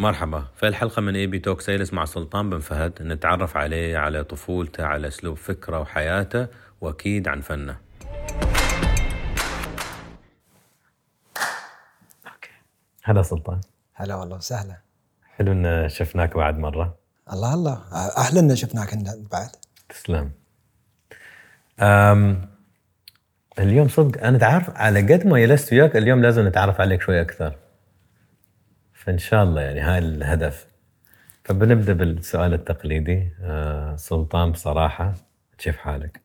مرحبا. في الحلقة من ABtalks مع سلطان بن فهد نتعرف عليه على طفولته على أسلوب فكره وحياته وأكيد عن فنه. هلا سلطان. هلا والله وسهلا. حلو إن شفناك بعد مرة. الله الله. أهلا إن شفناك بعد. تسلم. أم اليوم صدق أنا تعرف على قد ما جلست وياك اليوم لازم نتعرف عليك شوي أكثر. فان شاء الله يعني هاي الهدف. فبنبدأ بالسؤال التقليدي. أه سلطان بصراحة كيف حالك؟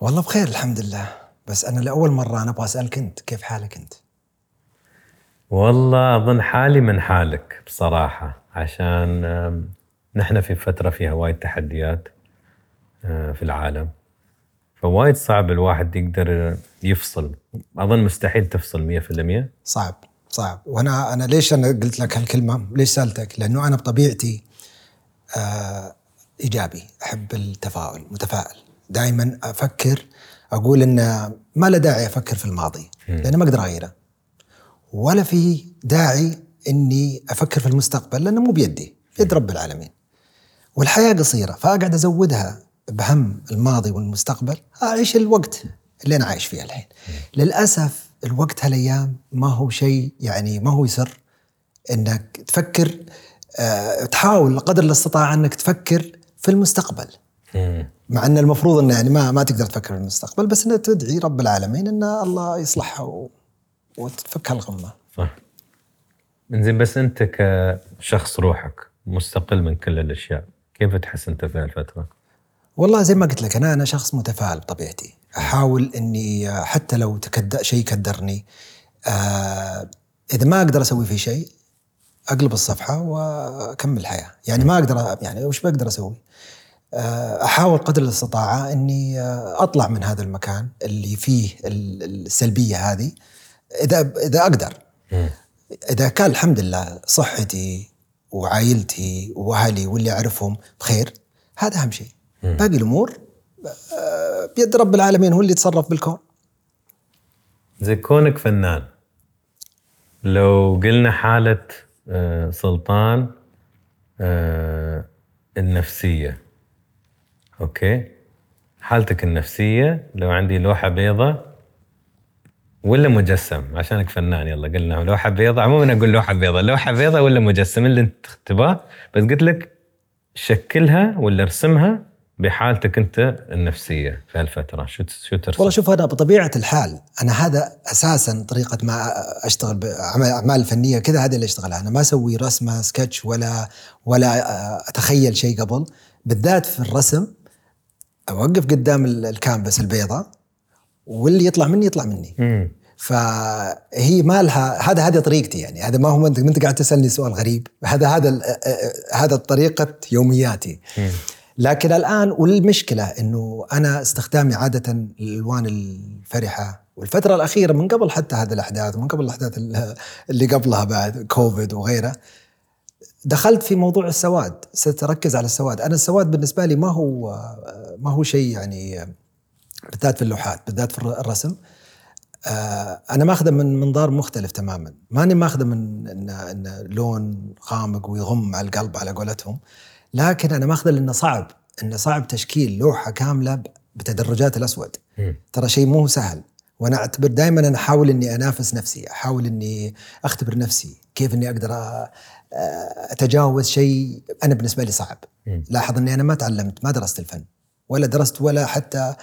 والله بخير الحمد لله. بس أنا لأول مرة أنا أبغى أسألك أنت كيف حالك أنت؟ والله أظن حالي من حالك بصراحة عشان نحن في فترة فيها وايد تحديات آه، في العالم. فوايد صعب الواحد يقدر يفصل. أظن مستحيل تفصل 100% صعب. صعب. وأنا أنا ليش أنا قلت لك هالكلمة؟ ليش سألتك؟ لأنه أنا بطبيعتي آه إيجابي. أحب التفاؤل متفائل. دائما أفكر أقول إن ما له داعي أفكر في الماضي لأنه ما أقدر أغيره. ولا في داعي إني أفكر في المستقبل لأنه مو بيدي بيد رب العالمين. والحياة قصيرة فأقعد أزودها بهم الماضي والمستقبل أعيش الوقت اللي أنا عايش فيه الحين. للأسف الوقت هالايام ما هو شيء يعني ما هو يسر. إنك تفكر آه، تحاول قدر الاستطاعة إنك تفكر في المستقبل. مم. مع إن المفروض إنه يعني ما ما تقدر تفكر في المستقبل بس إنك تدعي رب العالمين إن الله يصلحها و... وتفك هالغمة. صح. زين بس أنت كشخص روحك مستقل من كل الأشياء كيف تحس أنت في هالفترة؟ والله زي ما قلت لك أنا أنا شخص متفائل بطبيعتي. أحاول إني آه، حتى لو تكد شيء كدرني آه إذا ما أقدر أسوي فيه شيء أقلب الصفحة وأكمل الحياة يعني ما أقدر يعني وش بقدر أسوي آه أحاول قدر الاستطاعة إني آه أطلع من هذا المكان اللي فيه ال- السلبية هذه إذا إذا أقدر. إذا كان الحمد لله صحتي وعائلتي وأهلي واللي أعرفهم بخير هذا أهم شيء. باقي الأمور بيد رب العالمين هو اللي يتصرف بالكون. زي كونك فنان. لو قلنا حالة آه، سلطان آه، النفسية أوكي؟ حالتك النفسية لو عندي لوحة بيضة ولا مجسم؟ عشانك فنان يلا قلنا لوحة بيضة. عموما أقول لوحة بيضة. لوحة بيضة ولا مجسم؟ اللي انت تباه بس قلت لك شكلها ولا ارسمها بحالتك انت النفسية في هالفترة. شو شو ترسم؟ والله شوف أنا بطبيعة الحال أنا هذا أساسا طريقة ما أشتغل باعمال الفنيه كذا هذا اللي أشتغلها. أنا ما أسوي رسمة سكتش ولا ولا آه، أتخيل شيء قبل. بالذات في الرسم أوقف قدام ال- الكانفاس البيضاء واللي يطلع مني يطلع مني. مم. فهي ما لها هذا هذه طريقتي يعني. هذا ما هو انت انت قاعد تسألني سؤال غريب. هذا هذا ال- هذا طريقة يومياتي. مم. لكن الآن والمشكلة إنه أنا استخدامي عادة الالوان الفرحة والفترة الأخيرة من قبل حتى هذه الأحداث ومن قبل الأحداث ال- اللي قبلها بعد كوفيد وغيره دخلت في موضوع السواد ستركز على السواد. أنا السواد بالنسبة لي ما هو ما هو شيء يعني بالذات في اللوحات بالذات في الرسم. آه، أنا ماخذه من منظار مختلف تماما. ماني ماخذه من ان إن لون غامق ويغم على القلب على قولتهم. لكن أنا ماخذه لأنه صعب إنه صعب تشكيل لوحة كاملة بتدرجات الأسود. ترى شيء مو سهل وأنا أعتبر دائما أنا أحاول إني أنافس نفسي أحاول إني أختبر نفسي كيف إني أقدر أتجاوز شيء أنا بالنسبة لي صعب. لاحظ إني أنا ما تعلمت ما درست الفن ولا درست ولا حتى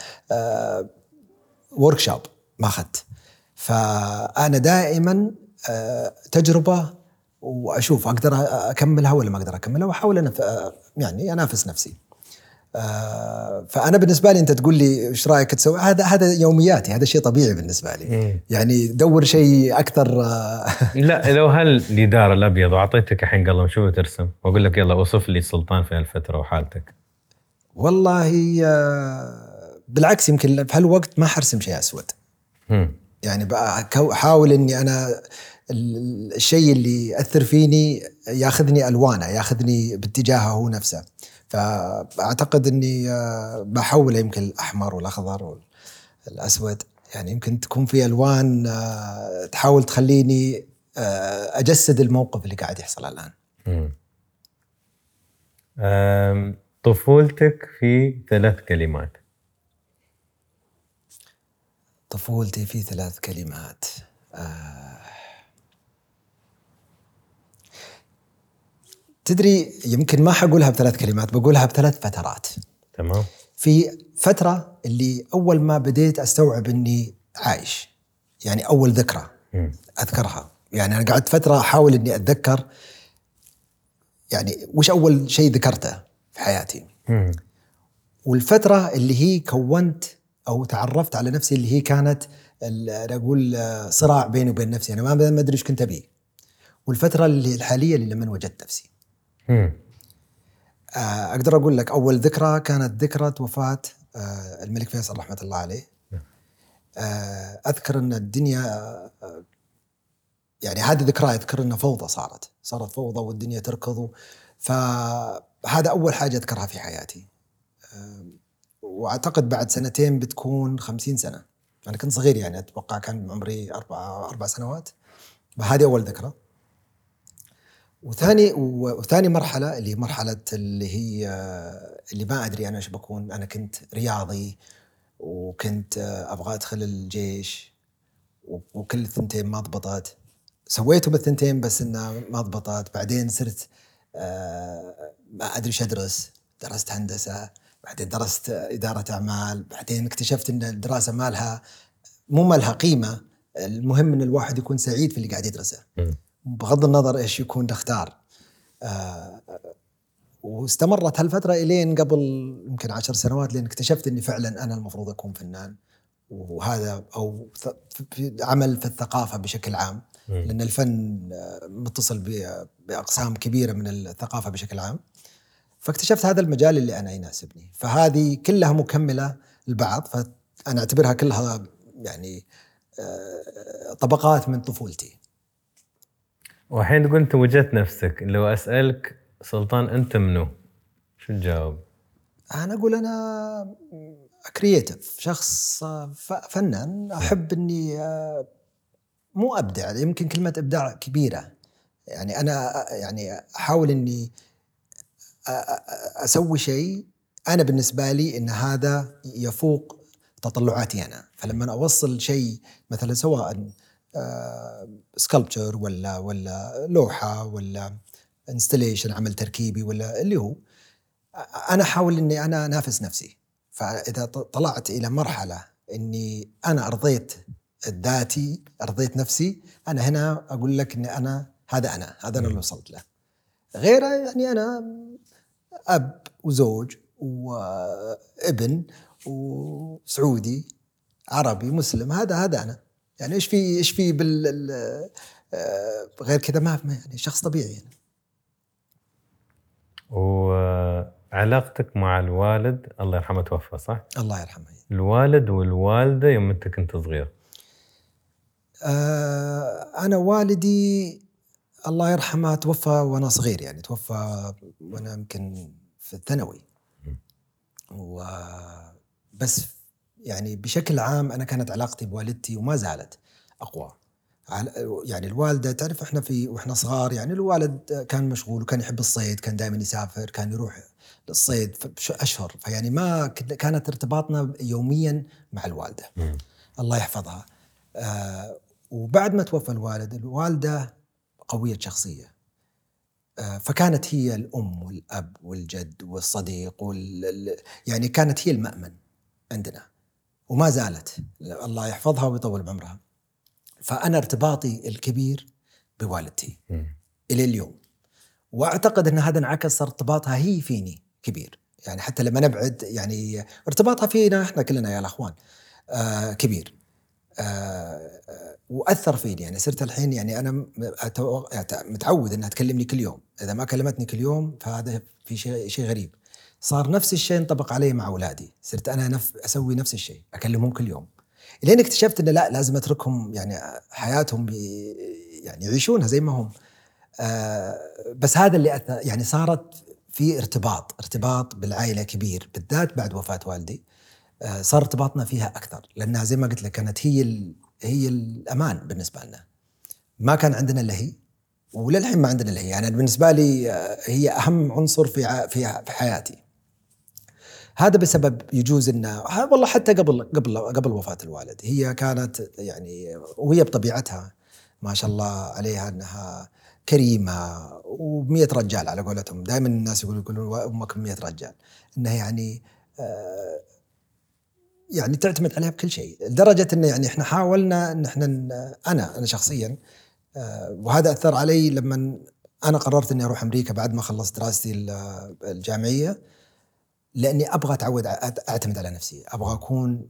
ورك شوب ما أخذت فأنا دائما تجربة وأشوف أقدر أكملها ولا ما أقدر أكملها وأحاول أنا يعني أنافس نفسي. آه، فأنا بالنسبة لي أنت تقول لي إيش رأيك تسوي هذا هذا يومياتي هذا شيء طبيعي بالنسبة لي مم. يعني دور شيء أكثر آه، لا لو هالجدار الأبيض وأعطيتك الحين قلم شو بترسم؟ وأقول لك يلا وصف لي سلطان في هالفترة وحالتك. والله آه، بالعكس يمكن في هالوقت ما حرسم شيء أسود مم. يعني أحاول إني أنا الشيء اللي يأثر فيني ياخذني ألوانه ياخذني باتجاهه هو نفسه. فأعتقد إني آه، بحوله يمكن الأحمر والأخضر والأسود. يعني يمكن تكون في ألوان آه، تحاول تخليني آه، أجسد الموقف اللي قاعد يحصل الآن. طفولتك في ثلاث كلمات. طفولتي في ثلاث كلمات. آه. تدري يمكن ما حقولها بثلاث كلمات بقولها بثلاث فترات. تمام. في فترة اللي أول ما بديت أستوعب أني عايش يعني أول ذكرى. أذكرها. يعني أنا قعدت فترة أحاول أني أتذكر يعني وش أول شيء ذكرته في حياتي. والفترة اللي هي كونت أو تعرفت على نفسي اللي هي كانت أنا أقول آه، صراع بيني وبين نفسي. أنا ما أدري إيش كنت أبي. والفترة اللي الحالية اللي لما وجدت نفسي. أقدر أقول لك أول ذكرى كانت ذكرى وفاة آه، الملك فيصل رحمة الله عليه. آه، أذكر أن الدنيا آه، يعني هذه ذكرى أذكر أنها فوضى صارت صارت فوضى والدنيا تركض. فهذا أول حاجة أذكرها في حياتي. آه، وأعتقد بعد سنتين بتكون خمسين سنة. أنا كنت صغير يعني أتوقع كان عمري أربع أربع سنوات. فهذه أول ذكرى. وثاني وثاني مرحلة اللي هي مرحلة اللي هي اللي ما أدري أنا إيش بكون. أنا كنت رياضي وكنت أبغى أدخل الجيش وكل الثنتين ما ضبطت. سويتهم الثنتين بس إنها ما ضبطت. بعدين صرت آه، ما أدري إيش أدرس. درست هندسة بعدين درست إدارة أعمال بعدين اكتشفت إن الدراسة ما لها مو ما لها قيمة. المهم إن الواحد يكون سعيد في اللي قاعد يدرسه. بغض النظر إيش يكون نختار آه واستمرت هالفترة إلين قبل يمكن عشر سنوات لين اكتشفت إني فعلا أنا المفروض أكون فنان. وهذا أو عمل في الثقافة بشكل عام. لأن الفن آه، متصل بأقسام كبيرة من الثقافة بشكل عام. فاكتشفت هذا المجال اللي أنا يناسبني. فهذه كلها مكملة لبعض. فأنا أعتبرها كلها يعني آه، طبقات من طفولتي. والحين تقول انت وجدت نفسك لو أسألك سلطان أنت منو؟ شو تجاوب؟ أنا أقول أنا كرييتيف شخص فنان أحب إني آه، مو أبدع يمكن كلمة إبداع كبيرة يعني أنا يعني أحاول إني أ- أسوي شيء أنا بالنسبة لي إن هذا يفوق تطلعاتي أنا فلما أوصل شيء مثلا سواء سكالبتشر ولا ولا لوحة ولا انستليشن عمل تركيبي ولا اللي هو. أنا أحاول إني أنا أنافس نفسي. فإذا طلعت إلى مرحلة إني أنا أرضيت ذاتي أرضيت نفسي أنا هنا أقول لك إني أنا هذا أنا هذا أنا اللي وصلت له. غيره يعني أنا أب وزوج وابن وسعودي عربي مسلم هذا هذا أنا. يعني إيش في إيش في بال ال- آه، غير كذا ما يعني شخص طبيعي يعني. وعلاقتك مع الوالد الله يرحمه توفى صح؟ الله يرحمه الوالد والوالدة يوم أنت كنت صغير آه، أنا والدي الله يرحمه توفى وأنا صغير يعني توفى وأنا يمكن في الثانوي و بس يعني بشكل عام أنا كانت علاقتي بوالدتي وما زالت أقوى. عل- يعني الوالدة تعرف إحنا في وإحنا صغار يعني الوالد كان مشغول وكان يحب الصيد كان دائما يسافر كان يروح للصيد أشهر. فيعني ما كانت ارتباطنا يوميا مع الوالدة. مم. الله يحفظها. آه وبعد ما توفى الوالد الوالدة قوية شخصية. آه فكانت هي الأم والأب والجد والصديق وال ال- يعني كانت هي المأمن عندنا. وما زالت. الله يحفظها ويطول بعمرها. فأنا ارتباطي الكبير بوالدتي. إلى اليوم. وأعتقد إن هذا انعكس ارتباطها هي فيني كبير. يعني حتى لما نبعد يعني ارتباطها فينا إحنا كلنا يا الأخوان. آه كبير. آه آه، وأثر فيني. يعني صرت الحين يعني أنا متعود إنها تكلمني كل يوم. إذا ما كلمتني كل يوم فهذا في شيء شيء غريب. صار نفس الشيء ينطبق علي مع أولادي. صرت أنا نف أسوي نفس الشيء أكلمهم كل يوم. لين اكتشفت إنه لا لازم أتركهم يعني حياتهم بي يعني يعيشونها زي ما هم. آه، بس هذا اللي أث- يعني صارت في ارتباط ارتباط بالعائلة كبير بالذات بعد وفاة والدي. آه، صار ارتباطنا فيها أكثر لأنها زي ما قلت لك كانت هي ال- هي الأمان بالنسبة لنا. ما كان عندنا إلا هي وللحين ما عندنا إلا هي. يعني بالنسبة لي آه، هي أهم عنصر في ع- في في حياتي. هذا بسبب يجوز انه والله حتى قبل قبل قبل وفاة الوالد. هي كانت يعني وهي بطبيعتها ما شاء الله عليها إنها كريمة و100 رجال على قولتهم. دائما الناس يقولون يقولون أمك 100 رجال. إنها يعني آه، يعني تعتمد عليها بكل شيء. لدرجة انه يعني إحنا حاولنا إن إحنا أنا أنا شخصيا آه، وهذا أثر علي لما أنا قررت إني أروح أمريكا بعد ما خلصت دراستي ال- الجامعية. لأني أبغى أتعود أعتمد على نفسي، أبغى أكون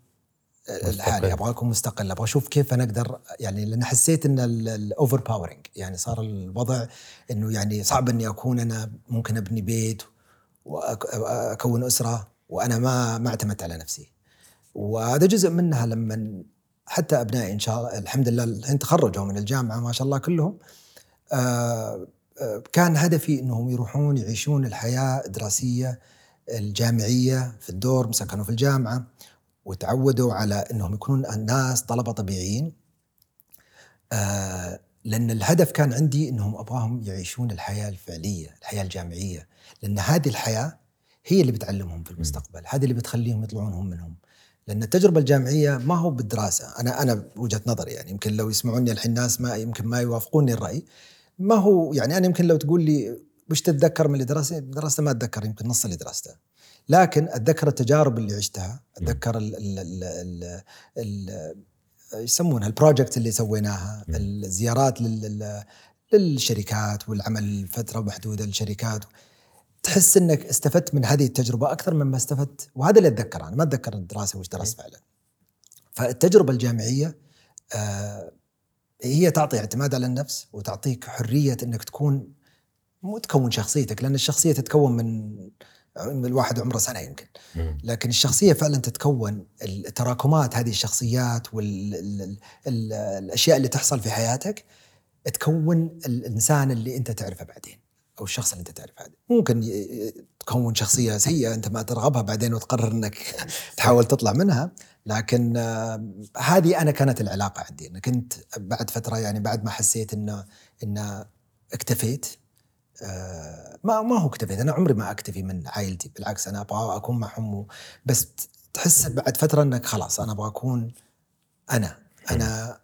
لحالي، أبغى أكون مستقل، أبغى أشوف كيف أنا أقدر يعني لأن حسيت إن ال overpowering يعني صار الوضع إنه يعني صعب إني أكون أنا ممكن أبني بيت واكون أسرة وأنا ما ما اعتمدت على نفسي. وهذا جزء منها لما حتى أبنائي إن شاء الله الحمد لله الحين تخرجوا من الجامعة ما شاء الله كلهم آه، آه، كان هدفي إنهم يروحون يعيشون الحياة الدراسية الجامعية في الدور سكنوا في الجامعة وتعودوا على إنهم يكونون الناس طلبة طبيعيين. آه، لأن الهدف كان عندي إنهم أبغاهم يعيشون الحياة الفعلية، الحياة الجامعية، لأن هذه الحياة هي اللي بتعلمهم في المستقبل، هذه اللي بتخليهم يطلعون هم منهم. لأن التجربة الجامعية ما هو بالدراسة، أنا أنا وجهة نظري يعني يمكن لو يسمعوني الحين ناس ما يمكن ما يوافقوني الرأي، ما هو يعني أنا يمكن لو تقول لي وش تتذكر من اللي درسته؟ درسته ما أتذكر يمكن نص اللي درسته. لكن أتذكر التجارب اللي عشتها، أتذكر ال ال ال ال ال يسمونها البروجكت اللي سويناها،. الزيارات لل للشركات والعمل فترة محدودة للشركات تحس إنك استفدت من هذه التجربة أكثر مما استفدت وهذا اللي اتذكره أنا ما أتذكر الدراسة وش درست فعلا. فالتجربة الجامعية آه هي تعطي اعتماد على النفس وتعطيك حرية إنك تكون مو تكون شخصيتك لأن الشخصية تتكون من من الواحد عمره سنة يمكن. لكن الشخصية فعلا تتكون التراكمات هذه الشخصيات والاشياء اللي تحصل في حياتك تكون الإنسان اللي أنت تعرفه بعدين أو الشخص اللي أنت تعرفه بعدين. ممكن تكون شخصية سيئة أنت ما ترغبها بعدين وتقرر إنك تحاول تطلع منها. لكن هذه أنا كانت العلاقة عندي. أنا كنت بعد فترة يعني بعد ما حسيت إنه إنه اكتفيت ما ما هو اكتفيت أنا عمري ما أكتفي من عائلتي بالعكس أنا أبغى أكون معهم بس تحس بعد فترة إنك خلاص أنا أبغى أكون أنا أنا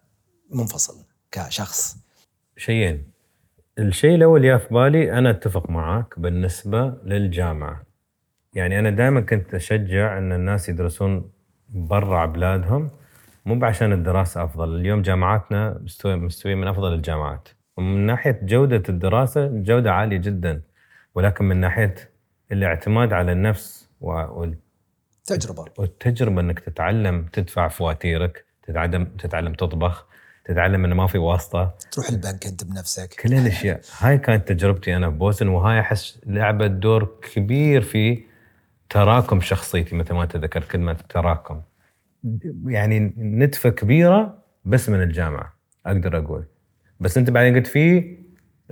منفصل كشخص. شيئين. الشيء الأول يا في بالي أنا أتفق معاك بالنسبة للجامعة. يعني أنا دائما كنت أشجع إن الناس يدرسون برا بلادهم مو عشان الدراسة أفضل. اليوم جامعاتنا مستوية من أفضل الجامعات. ومن ناحية جودة الدراسة جودة عالية جدا. ولكن من ناحية الاعتماد على النفس و- وال- تجربة. والتجربة إنك تتعلم تدفع فواتيرك تتعلم تتعلم تطبخ تتعلم إنه ما في واسطة. تروح البنك أنت بنفسك. كل هالأشياء. هاي كانت تجربتي أنا ببوسن وهاي أحس لعبت دور كبير في تراكم شخصيتي مثل ما انت ذكرت كلمة تراكم. يعني نتفه كبيرة بس من الجامعة أقدر أقول. بس انت بعدين قلت في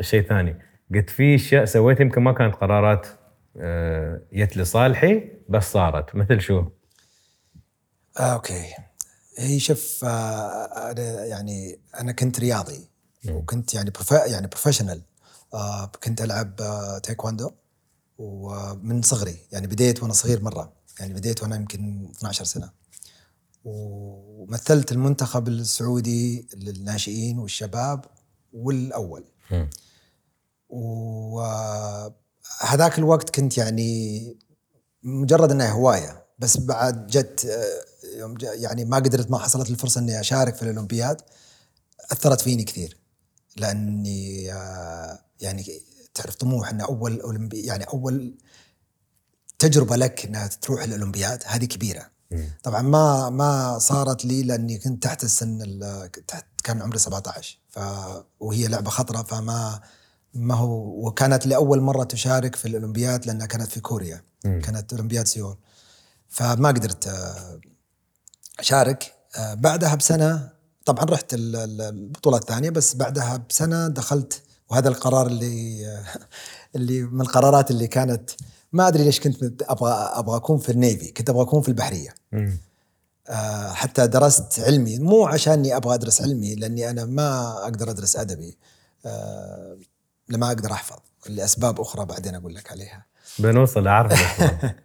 شيء ثاني. قلت في أشياء سويتها يمكن ما كانت قرارات آه، جت لصالحي بس صارت. مثل شو؟ آه أوكي. هي شوف آه أنا يعني أنا كنت رياضي. وكنت يعني profe يعني professional آه كنت ألعب آه تايكواندو ومن صغري. يعني بديت وأنا صغير مرة. يعني بديت وأنا يمكن 12 سنة. ومثلت المنتخب السعودي للناشئين والشباب والأول. وهذاك الوقت كنت يعني مجرد إنها هواية بس بعد جت آه، يوم يعني ما قدرت ما حصلت الفرصة إني أشارك في الأولمبياد أثرت فيني كثير لأني آه، يعني تعرف طموح إن أول اولمبي يعني أول تجربة لك إنها تروح الأولمبياد هذه كبيرة. طبعا ما ما صارت لي لأني كنت تحت السن ال- تحت كان عمري 17 ف وهي لعبة خطرة فما ما هو وكانت لأول مرة تشارك في الأولمبياد لأنها كانت في كوريا مم. كانت أولمبياد سيول فما قدرت آه، أشارك آه، بعدها بسنة طبعا رحت ال- ال- البطولة الثانية بس بعدها بسنة دخلت وهذا القرار اللي اللي من القرارات اللي كانت ما أدري ليش كنت أبغى أبغى أكون في النيفي كنت أبغى أكون في البحرية مم. آه، حتى درست علمي. مو عشاني أبغى أدرس علمي لأني أنا ما أقدر أدرس أدبي. آه، لما أقدر أحفظ لأسباب أخرى بعدين أقول لك عليها. بنوصل أعرف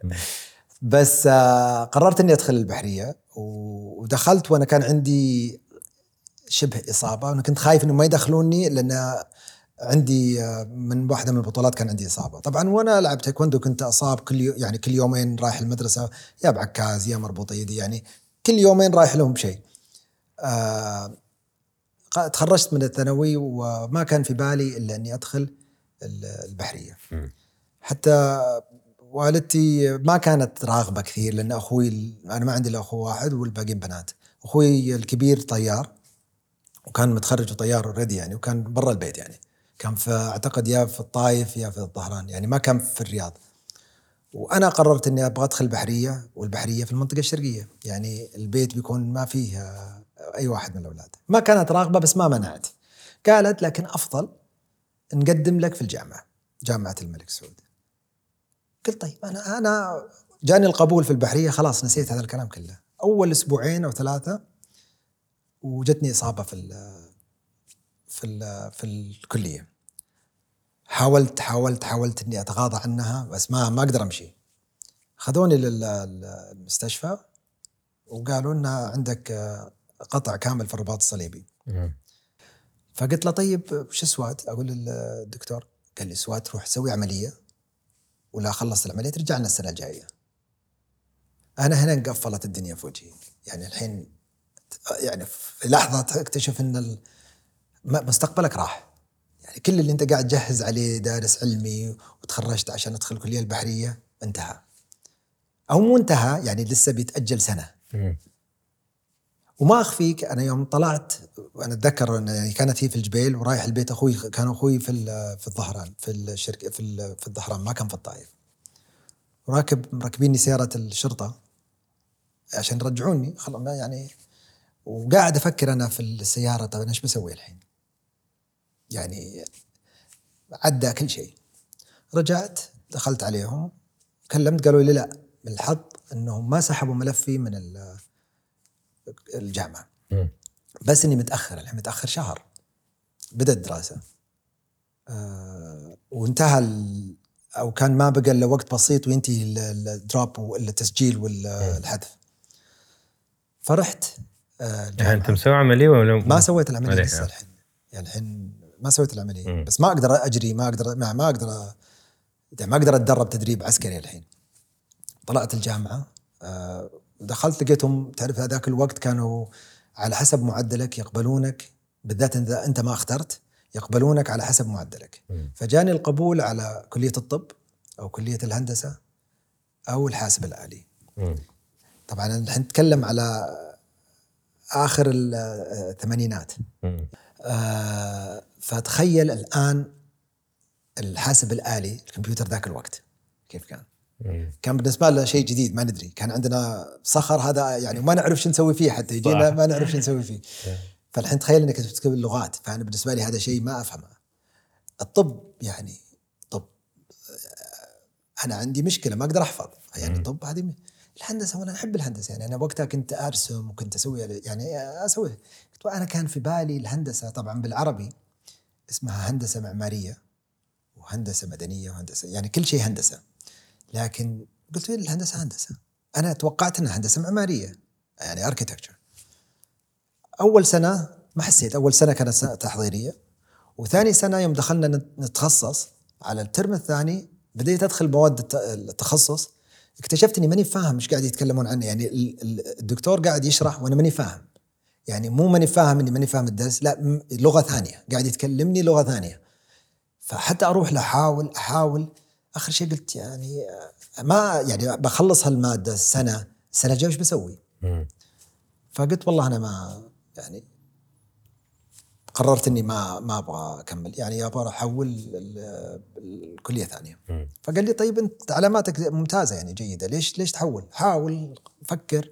بس آه، قررت إني أدخل البحرية ودخلت وأنا كان عندي شبه إصابة. وأنا كنت خايف إنه ما يدخلوني لأن عندي من واحدة من البطولات كان عندي إصابة. طبعا وأنا العب تايكوندو كنت أصاب كل يعني كل يومين رايح المدرسة يا بعكاز يا مربوطة يدي يعني كل يومين رايح لهم بشيء آه تخرجت من الثانوي وما كان في بالي إلا إني أدخل ال- البحرية. مم. حتى والدتي ما كانت راغبة كثير لأن أخوي أنا ما عندي إلا أخو واحد والباقيين بنات. أخوي الكبير طيار وكان متخرج طيار اوريدي يعني وكان برا البيت يعني. كان في أعتقد يا في الطايف يا في الظهران يعني ما كان في الرياض. وأنا قررت إني أبغى أدخل البحريه والبحرية في المنطقة الشرقية. يعني البيت بيكون ما فيه آه، أي واحد من الأولاد. ما كانت راغبة بس ما منعت. قالت لكن أفضل نقدم لك في الجامعة جامعة الملك سعود. قلت طيب أنا أنا جاني القبول في البحرية خلاص نسيت هذا الكلام كله. أول أسبوعين أو ثلاثة وجتني إصابة في ال في ال في الكلية. حاولت حاولت حاولت إني أتغاضى عنها بس ما ما أقدر أمشي خذوني للمستشفى وقالوا ان عندك آه، قطع كامل في الرباط الصليبي مم. فقلت له طيب وش سوات؟ أقول للدكتور قال لي سوات تروح تسوي عملية ولا خلصت العملية ترجع لنا السنة الجاية. أنا هنا انقفلت الدنيا في وجهي، يعني الحين يعني في لحظة تكتشف إن مستقبلك راح. يعني كل اللي انت قاعد تجهز عليه دارس علمي وتخرجت عشان ادخل الكلية البحرية انتهى. أو مو انتهى يعني لسه بيتأجل سنة. وما أخفيك أنا يوم طلعت وأنا أتذكر إن كانت هي في الجبيل ورايح البيت أخوي كان أخوي في في الظهران في الشركة في في الظهران ما كان في الطائف وراكب مركبيني سيارة الشرطة عشان يرجعوني خلاص يعني وقاعد أفكر أنا في السيارة طيب أنا إيش بسوي الحين؟ يعني عدى كل شيء. رجعت دخلت عليهم كلمت قالوا لي لا من الحظ إنهم ما سحبوا ملفي من ال- الجامعة. مم. بس إني متأخر الحين متأخر شهر. بدأت الدراسه آه وانتهى أو كان ما بقى إلا وقت بسيط وينتهي ال- ال- الدروب والتسجيل والحذف فرحت آه يعني. أنت مسوي عملية ولا ما سويت العملية. لسه الحين. يعني الحين ما سويت العملية مم. بس ما أقدر أجري ما أقدر ما, ما أقدر أ- يعني ما أقدر أتدرب تدريب عسكري الحين طلعت الجامعة آه، دخلت لقيتهم تعرف هذاك الوقت كانوا على حسب معدلك يقبلونك بالذات إذا أنت ما اخترت يقبلونك على حسب معدلك مم. فجاني القبول على كلية الطب أو كلية الهندسة أو الحاسب الآلي مم. طبعا الحين نتكلم على آخر ال- الثمانينات. آه، فتخيل الآن الحاسب الآلي الكمبيوتر ذاك الوقت كيف كان؟ مم. كان بالنسبة لنا شيء جديد ما ندري كان عندنا صخر هذا يعني ما نعرف شو نسوي فيه حتى يجينا. ما نعرف شو نسوي فيه فالحين تخيل إنك تكتب اللغات فأنا بالنسبة لي هذا شيء ما أفهمه الطب يعني طب آه، أنا عندي مشكلة ما أقدر أحفظ يعني مم. طب هذه الهندسة وأنا أحب الهندسة يعني أنا وقتها كنت أرسم وكنت أسوي يعني أسوي كنت أنا كان في بالي الهندسة طبعا بالعربي اسمها هندسة معمارية وهندسة مدنية وهندسة يعني كل شيء هندسة. لكن قلت الهندسة؟ هندسة. أنا توقعت إنها هندسة معمارية يعني اركيتكتشر أول سنة ما حسيت أول سنة كانت سنة تحضيرية. وثاني سنة يوم دخلنا نت- نتخصص على الترم الثاني بديت أدخل مواد الت- التخصص. اكتشفت إني ماني فاهم إيش قاعد يتكلمون عنه يعني ال- ال- الدكتور قاعد يشرح وأنا ماني فاهم. يعني مو ماني فاهم إني ماني فاهم الدرس لا لغة ثانية قاعد يتكلمني لغة ثانية فحتى أروح له أحاول آخر شيء قلت يعني آه، ما يعني بخلص هالمادة السنة السنة الجايه وش بسوي؟ فقلت والله أنا ما يعني قررت إني ما ما أبغى أكمل يعني أبغى أحول ال- الكلية ثانية. فقال لي طيب أنت علاماتك ممتازة يعني جيدة ليش ليش تحول؟ حاول فكر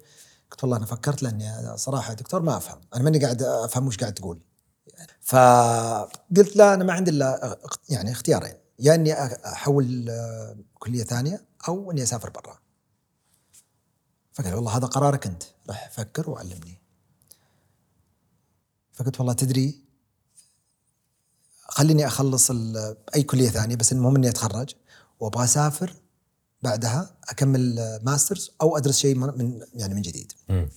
قلت والله أنا فكرت لأني صراحة دكتور ما أفهم أنا ماني قاعد أفهم وش قاعد تقول. فقلت لا أنا ما عندي إلا يعني اختيارين يا إني أحول كلية ثانية أو إني أسافر برا. فقال والله هذا قرارك أنت راح فكر وعلمني. فقلت والله تدري خليني أخلص أي كلية ثانية بس المهم إني أتخرج وأبغى أسافر بعدها أكمل ماسترز أو أدرس شيء من يعني من جديد. مم.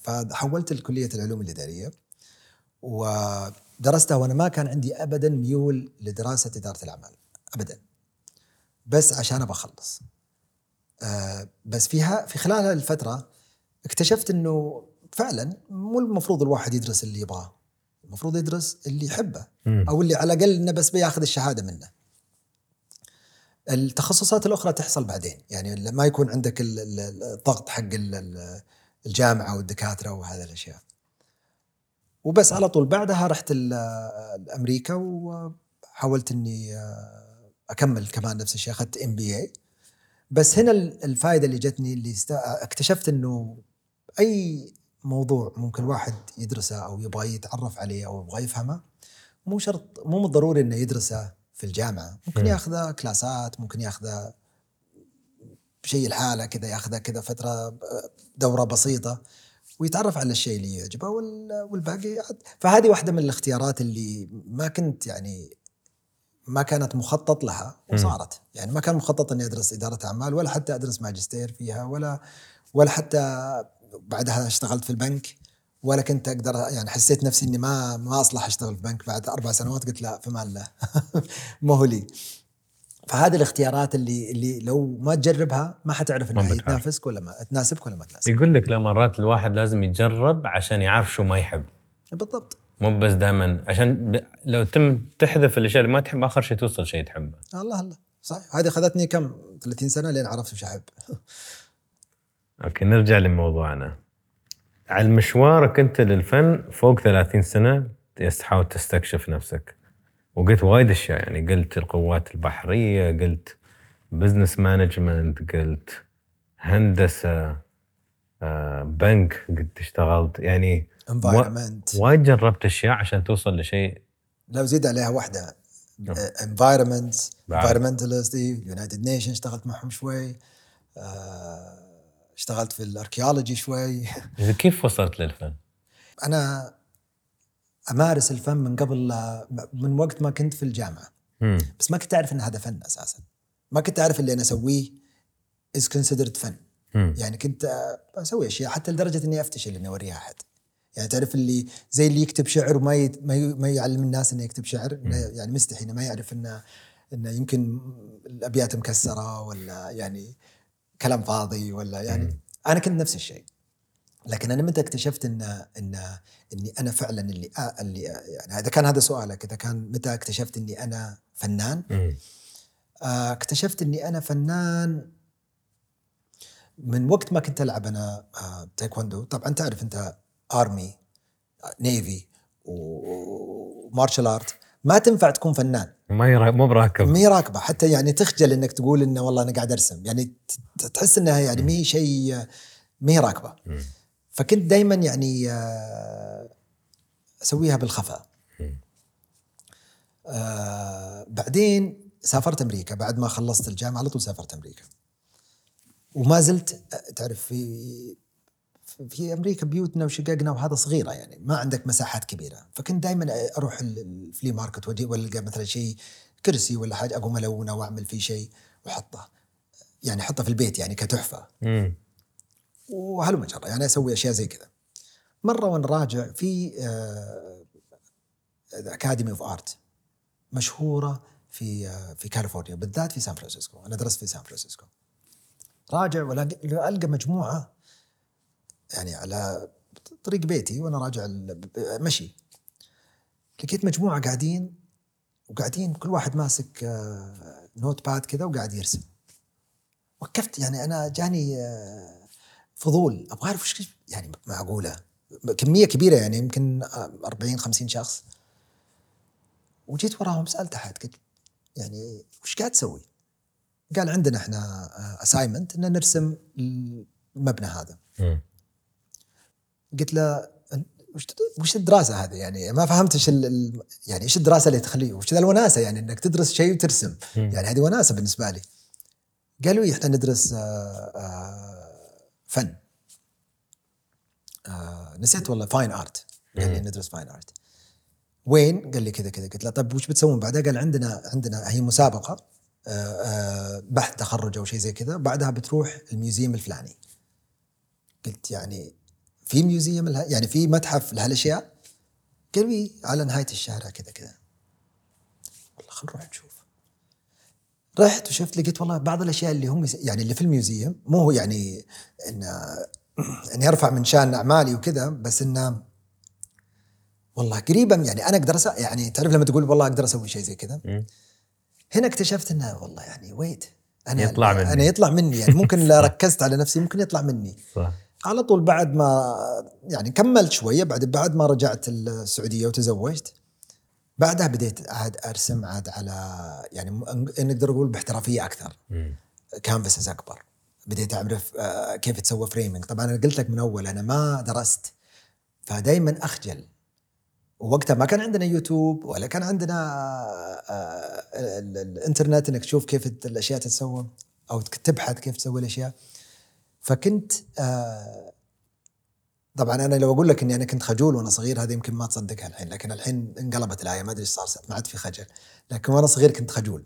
فحولت لكليه العلوم الإدارية ودرستها وأنا ما كان عندي ابدا ميول لدراسة إدارة الأعمال. ابدا. بس عشان أبغى أخلص. آه، بس فيها في خلال هذه الفترة اكتشفت إنه فعلا مو المفروض الواحد يدرس اللي يبغاه. المفروض يدرس اللي يحبه. أو اللي على الأقل إنه بس بياخذ الشهادة منه. التخصصات الأخرى تحصل بعدين. يعني ما يكون عندك ال- ال- الضغط حق ال- ال- الجامعة والدكاترة وهذه الأشياء. وبس على طول. بعدها رحت أمريكا وحاولت إني آه، أكمل كمان نفس الشيء. أخذت ام بي اي بس هنا ال- الفائدة اللي جتني اللي اكتشفت إنه أي موضوع ممكن واحد يدرسه أو يبغى يتعرف عليه أو يبغى يفهمه مو شرط مو بالضروري إنه يدرسه في الجامعة ممكن مم. ياخذه كلاسات ممكن ياخذه بشيء الحالة كذا ياخذه كذا فترة دورة بسيطة ويتعرف على الشيء اللي يعجبه وال- والباقي. فهذه واحدة من الاختيارات اللي ما كنت يعني ما كانت مخطط لها وصارت يعني ما كان مخطط إني أدرس إدارة أعمال ولا حتى أدرس ماجستير فيها ولا ولا حتى بعدها اشتغلت في البنك ولا كنت أقدر يعني حسيت نفسي إني ما ما أصلح أشتغل في بنك بعد أربع سنوات؟ قلت لا فما الله ما هو لي. فهذه الاختيارات اللي اللي لو ما تجربها ما حتعرف إنها. تنافسك ولا ما تناسبك ولا ما تناسبك يقول لك لا مرات الواحد لازم يجرب عشان يعرف شو ما يحب. بالضبط. مو بس دائما عشان. لو تم تحذف الأشياء اللي ما تحب آخر شيء توصل شيء تحبه. الله الله. صحيح. هذه اخذتني كم؟ 30 سنة لين عرفت وش أحب. أوكي نرجع لموضوعنا. على مشوارك انت للفن فوق 30 سنة تحاول تستكشف نفسك. وقلت وايد أشياء يعني قلت القوات البحرية قلت business management قلت هندسة آه، بنك قد اشتغلت. يعني environment وايد جربت أشياء عشان توصل لشيء. لو زيد عليها واحدة. Environment. Environmentalist United Nation اشتغلت معهم شوي. آه، اشتغلت في ال archaeology شوي كيف وصلت للفن؟ أنا أمارس الفن من قبل من وقت ما كنت في الجامعة مم. بس ما كنت أعرف إن هذا فن أساسا ما كنت أعرف اللي أنا أسويه is considered فن مم. يعني كنت أسوي أشياء حتى لدرجة إني أتفشل إني أوريها أحد يعني تعرف اللي زي اللي يكتب شعر وما ي... ما, ي... ما يعلم الناس إنه يكتب شعر يعني مستحي إنه ما يعرف انه إنه يمكن الأبيات مكسرة ولا يعني كلام فاضي ولا يعني مم. أنا كنت نفس الشيء. لكن أنا متى اكتشفت إن إن إني أنا فعلا اللي آه اللي يعني إذا كان هذا سؤالك إذا كان متى اكتشفت إني أنا فنان؟ مم. آه، اكتشفت إني أنا فنان من وقت ما كنت ألعب أنا آه، تايكوندو. طبعا تعرف أنت army navy و martial art ما تنفع تكون فنان. ما. مو براكب مي راكبة حتى يعني تخجل إنك تقول إنه والله أنا قاعد أرسم يعني تحس إنها يعني مي شيء آه، مي راكبة. فكنت دائما يعني آه، أسويها بالخفاء. آه بعدين سافرت أمريكا بعد ما خلصت الجامعة على طول سافرت أمريكا وما زلت آه، تعرف في في أمريكا بيوتنا وشققنا وهذا صغيرة يعني ما عندك مساحات كبيرة. فكنت دائما أروح ال- الفلي ماركت وأجي وألقى مثلا شيء كرسي ولا حاجة أقوم ألونه وأعمل فيه شيء وأحطه. يعني أحطه في البيت يعني كتحفة. وهلم جرى يعني أسوي أشياء زي كذا. مرة وأنا راجع في Academy of Art مشهورة في آه، في كاليفورنيا بالذات في سان فرانسيسكو. أنا درست في سان فرانسيسكو. راجع ولا ألقى مجموعة يعني على طريق بيتي وأنا راجع مشي. لقيت مجموعة قاعدين وقاعدين كل واحد ماسك آه، notepad كذا وقاعد يرسم. وقفت يعني أنا جاني آه، فضول. أبغى أعرف وش يعني معقوله كمية كبيرة يعني يمكن 40 50 شخص. وجيت وراهم سألت أحد قلت يعني وش قاعد تسوي؟ قال عندنا إحنا assignment إن نرسم المبنى هذا. قلت له وش وش الدراسة هذه؟ يعني ما فهمت إيش يعني إيش الدراسة اللي تخليه وش ذا الوناسة؟ يعني إنك تدرس شيء وترسم. يعني هذه وناسة بالنسبة لي. قالوا لي إحنا ندرس فن. آه نسيت والله fine art قال لي ندرس fine art وين؟ قال لي كذا كذا قلت له طيب وش بتسوون بعدها؟ قال عندنا عندنا هي مسابقة آه آه بحث تخرج أو شيء زي كذا. بعدها بتروح ال museum الفلاني. قلت يعني في museum لها يعني في متحف لهالأشياء؟ قال لي على نهاية الشارع كذا كذا والله خلينا نروح نشوف رحت وشفت لقيت والله بعض الأشياء اللي هم يعني اللي في الميوزيوم مو هو يعني ان اني ارفع من شان أعمالي وكذا بس إنه والله قريبا يعني أنا أقدر أسا يعني تعرف لما تقول والله أقدر أسوي شيء زي كذا. هنا اكتشفت إنه والله يعني ويت أنا يطلع مني. أنا يطلع مني يعني ممكن لو ركزت على نفسي ممكن يطلع مني صح على طول بعد ما يعني كملت شوية بعد بعد ما رجعت السعودية وتزوجت بعدها بديت عاد أرسم عاد على يعني نقدر نقول باحترافية أكثر. canvases أكبر. بديت أعرف آه، كيف تسوى framing طبعا أنا قلت لك من أول أنا ما درست فدائما أخجل. ووقتها ما كان عندنا يوتيوب ولا كان عندنا آه، ال- الإنترنت إنك تشوف كيف الأشياء تتسوى أو تبحث كيف تسوي الأشياء. فكنت آه، طبعا أنا لو أقول لك إني أنا كنت خجول وأنا صغير هذه يمكن ما تصدقها الحين لكن الحين انقلبت الآية ما أدري إيش صار ما عاد في خجل. لكن وأنا صغير كنت خجول.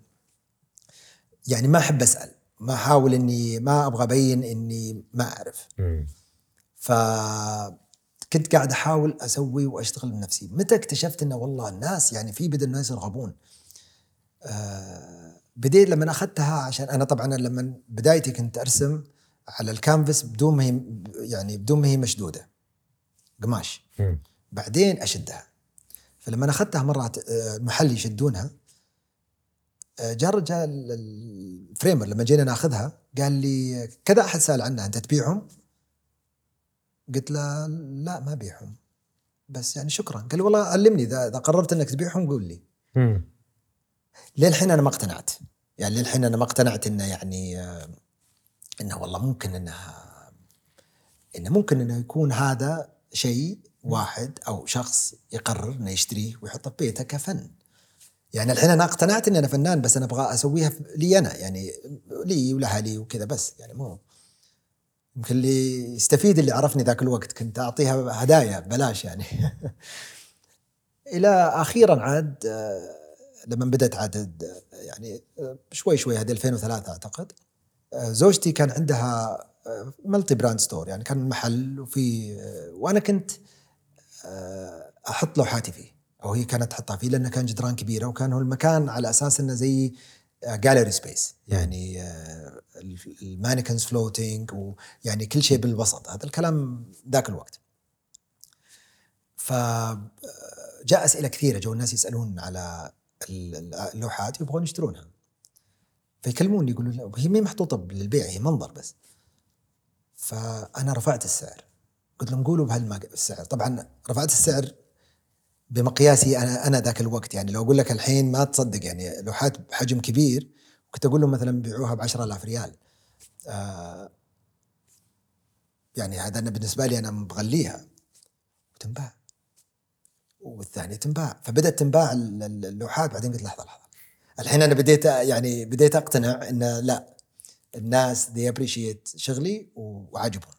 يعني ما أحب أسأل ما أحاول إني ما أبغى أبين إني ما أعرف. مم. فكنت قاعد أحاول أسوي وأشتغل بنفسي. متى اكتشفت إنه والله الناس يعني في بدا الناس يرغبون؟ آه بديت لما أخذتها عشان أنا طبعا لما بدايتي كنت أرسم على الكانفاس بدون ما هي يعني بدون ما هي مشدودة. قماش. بعدين أشدها. فلما أنا أخذتها مرة آه، المحل يشدونها آه، جاء الرجال ال framer لما جينا ناخذها قال لي كذا أحد سأل عنها أنت تبيعهم؟ قلت له لا ما أبيعهم. بس يعني شكرا. قال لي والله علمني إذا إذا قررت إنك تبيعهم قول لي. للحين أنا ما اقتنعت. يعني للحين أنا ما اقتنعت إنه يعني آه، إنه والله ممكن انها إنه ممكن إنه يكون هذا شيء واحد أو شخص يقرر إنه يشتريه ويحطه في بيته كفن. يعني الحين أنا اقتنعت إني أنا فنان بس أنا أبغى أسويها لي أنا يعني لي ولاهلي وكذا بس يعني مو. يمكن اللي يستفيد اللي عرفني ذاك الوقت كنت أعطيها هدايا ببلاش يعني. إلى أخيرا عاد لما بدأت عاد يعني شوي شوي هذه 2003 أعتقد. زوجتي كان عندها multi-brand store يعني كان محل وفي آه، وأنا كنت آه، أحط لوحاتي فيه أو هي كانت تحطها فيه لأنه كان جدران كبيره وكان هو المكان على أساس إنه زي gallery space يعني آه، ال mannequins floating ويعني كل شيء بالوسط هذا الكلام ذاك الوقت. فجاء أسئلة كثيرة جو الناس يسألون على ال- اللوحات يبغون يشترونها. فيكلموني يقولون لا هي ما محطوطة للبيع هي منظر بس. فأنا رفعت السعر. قلت لهم قولوا بهالسعر طبعا رفعت السعر بمقياسي أنا أنا ذاك الوقت. يعني لو أقول لك الحين ما تصدق يعني لوحات بحجم كبير كنت أقول لهم مثلا بيعوها ب 10000 ريال. آه يعني هذا أنا بالنسبة لي أنا مغليها. وتنباع والثانيه تنباع. فبدأت تنباع ال- ال- اللوحات. بعدين قلت لحظة لحظة. الحين أنا بديت يعني بديت أقتنع إن لا الناس they appreciate شغلي وعجبهم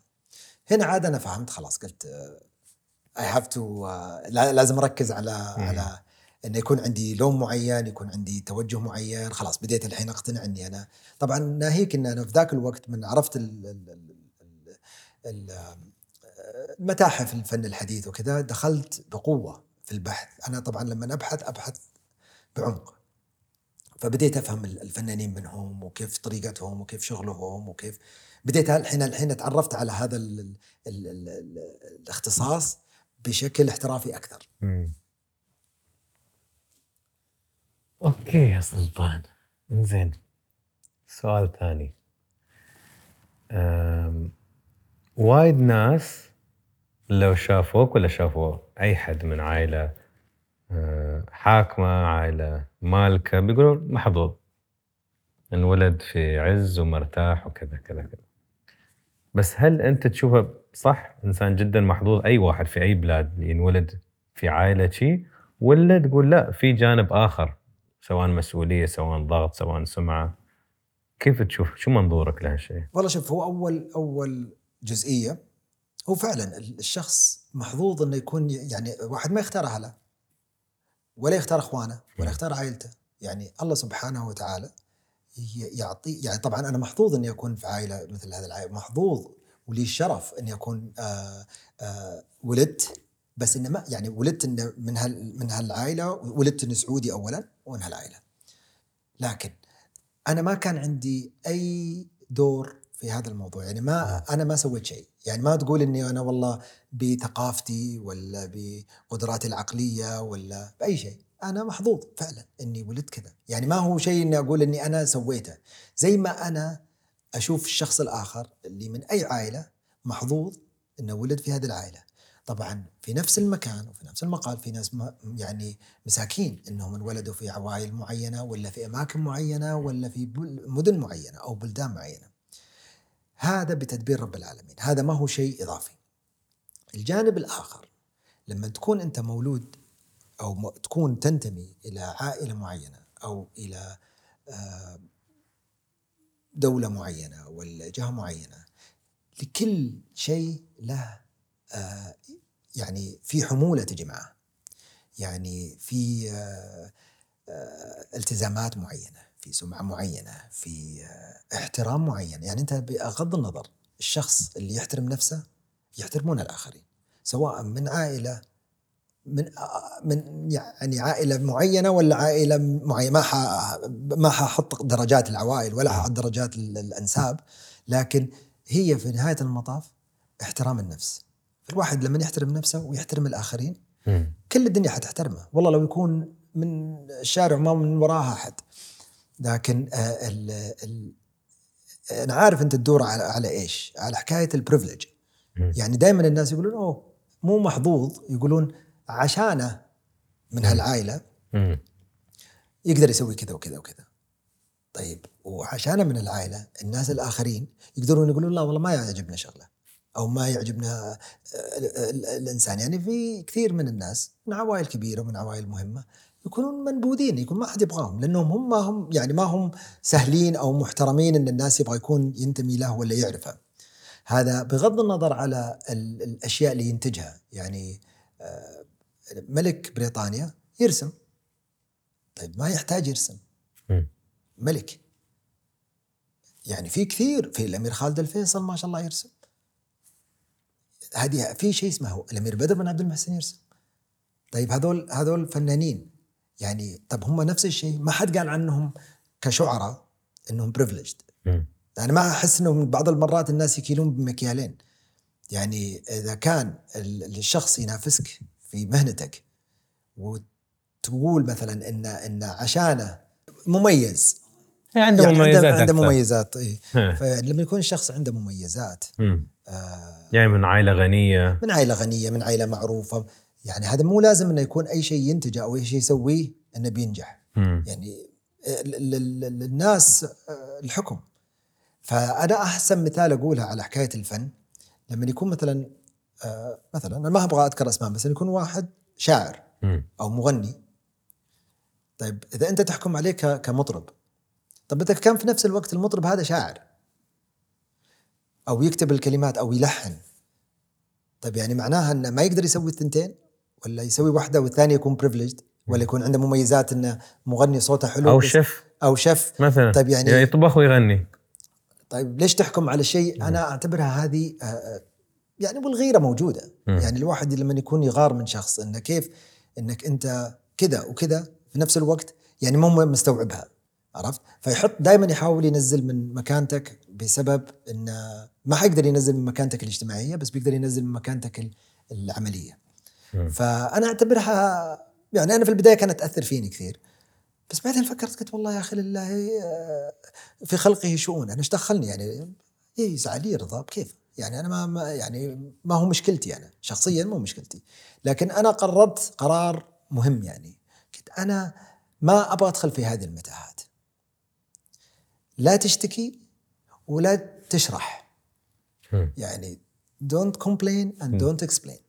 هنا عاد أنا فهمت خلاص قلت I have to لازم أركز على على انه يكون عندي لون معين يكون عندي توجه معين خلاص بديت الحين أقتنع إني أنا طبعا ناهيك إن أنا في ذاك الوقت من عرفت ال ال ال ال ال المتاحف الفن الحديث وكذا دخلت بقوة في البحث. أنا طبعا لما أبحث أبحث بعمق. فبديت أفهم الفنانين منهم وكيف طريقتهم وكيف شغلهم وكيف بديت الحين الحين تعرفت على هذا ال ال ال ال ال الاختصاص بشكل احترافي أكثر. مم. okay يا سلطان. زين سؤال ثاني. وايد ناس لو شافوك ولا شافوا أي حد من عائلة أه، حاكمة عائلة مالكه بيقولوا محظوظ انولد في عز ومرتاح وكذا كذا كذا. بس هل أنت تشوفه صح إنسان جدا محظوظ أي واحد في أي بلاد ينولد في عائلة شي ولا تقول لا في جانب آخر سواء مسؤولية سواء ضغط سواء سمعة؟ كيف تشوف؟ شو منظورك لهالشيء؟ والله شوف هو أول أول جزئية هو فعلا الشخص محظوظ إنه يكون يعني واحد ما يختار اهله ولا يختار اخوانه ولا يختار عائلته. يعني الله سبحانه وتعالى يعطي يعني طبعا أنا محظوظ إني أكون في عائلة مثل هذا العائلة محظوظ ولي الشرف إني أكون آآ آآ ولدت. بس إنه ما يعني ولدت إن من هال من هالعائلة ولدت إني سعودي اولا ومن هالعائلة. لكن أنا ما كان عندي أي دور في هذا الموضوع. يعني ما أنا ما سويت شيء. يعني ما تقول إني أنا والله بثقافتي ولا بقدراتي العقلية ولا بأي شيء. أنا محظوظ فعلا إني ولدت كذا. يعني ما هو شيء إني أقول إني أنا سويته. زي ما أنا أشوف الشخص الآخر اللي من أي عائلة محظوظ إنه ولد في هذه العائلة. طبعا في نفس المكان وفي نفس المقال في ناس يعني مساكين إنهم انولدوا في عوائل معينة ولا في أماكن معينة ولا في مدن معينة أو بلدان معينة. هذا بتدبير رب العالمين هذا ما هو شيء إضافي. الجانب الآخر لما تكون أنت مولود أو تكون تنتمي إلى عائلة معينة أو إلى آه، دولة معينة ولا جهه معينة لكل شيء له آه، يعني في حمولة تجي معه. يعني في آه، التزامات معينة. في سمعة معينة في احترام معين. يعني أنت بغض النظر الشخص اللي يحترم نفسه يحترمون الآخرين سواء من عائلة من من يعني عائلة معينة ولا عائلة معينة. ما ح ما ححط درجات العوائل ولا ححط درجات الأنساب لكن هي في نهاية المطاف احترام النفس. الواحد لما يحترم نفسه ويحترم الآخرين كل الدنيا حتحترمه. والله لو يكون من الشارع ما من وراها أحد. لكن آه، ال ال أنا عارف أنت تدور على على إيش؟ على حكاية البريفليج يعني دائما الناس يقولون أوه مو محظوظ. يقولون عشانه من هالعائلة يقدر يسوي كذا وكذا وكذا. طيب وعشانه من العائلة الناس الآخرين يقدرون يقولون لا والله ما يعجبنا شغلة. أو ما يعجبنا آه، الإنسان. يعني في كثير من الناس من عوائل كبيرة ومن عوائل مهمة يكونون منبوذين يكون ما حد يبغاهم لأنهم هم ما هم يعني ما هم سهلين أو محترمين إن الناس يبغى يكون ينتمي له ولا يعرفه. هذا بغض النظر على الأشياء اللي ينتجها. يعني آه، ملك بريطانيا يرسم. طيب ما يحتاج يرسم. ملك. يعني في كثير في الأمير خالد الفيصل ما شاء الله يرسم. هذه في شيء اسمه الأمير بدر بن عبد المحسن يرسم. طيب هذول هذول فنانين. يعني طب هم نفس الشيء ما حد قال عنهم كشعراء إنهم بريفليجد يعني ما أحس انه بعض المرات الناس يكيلون بمكيالين. يعني إذا كان الشخص ينافسك في مهنتك وتقول مثلا ان إن عشانه مميز. عنده يعني مميزات عنده, عنده مميزات إيه. فلما يكون الشخص عنده مميزات آه يعني من عائلة غنية. من عائلة غنية من عائلة معروفة. يعني هذا مو لازم إنه يكون أي شيء ينتجه أو أي شيء يسويه إنه بينجح. يعني للناس آه، الحكم. فأنا أحسن مثال أقولها على حكاية الفن لما يكون مثلا آه، مثلا أنا ما أبغى أذكر أسماء بس يكون واحد شاعر أو مغني. طيب إذا أنت تحكم عليه كمطرب طب إذا كان في نفس الوقت المطرب هذا شاعر أو يكتب الكلمات أو يلحن طيب يعني معناها إنه ما يقدر يسوي الثنتين؟ ولا يسوي واحدة والثانيه يكون بريفليجد ولا يكون عنده مميزات إنه مغني صوته حلو أو شيف. أو شيف. مثلا. طيب يعني يطبخ ويغني. طيب ليش تحكم على شيء؟ أنا أعتبرها هذه آه، آه، يعني والغيرة موجودة. م. يعني الواحد لما يكون يغار من شخص إنه كيف؟ إنك أنت كذا وكذا في نفس الوقت يعني مو مستوعبها. عرفت؟ فيحط دائما يحاول ينزل من مكانتك بسبب إنه ما حيقدر ينزل من مكانتك الاجتماعية بس بيقدر ينزل من مكانتك العملية. م. فأنا أعتبرها يعني أنا في البداية كانت تأثر فيني كثير. بس بعدين فكرت قلت والله يا أخي لله آه، في خلقه شؤون. أنا إيش دخلني؟ يعني يزعل يرضى بكيف؟ يعني أنا ما يعني ما هو مشكلتي أنا. شخصيا مو مشكلتي. لكن أنا قررت قرار مهم يعني. قلت أنا ما أبغى أدخل في هذه المتاهات. لا تشتكي ولا تشرح. يعني don't complain and don't explain.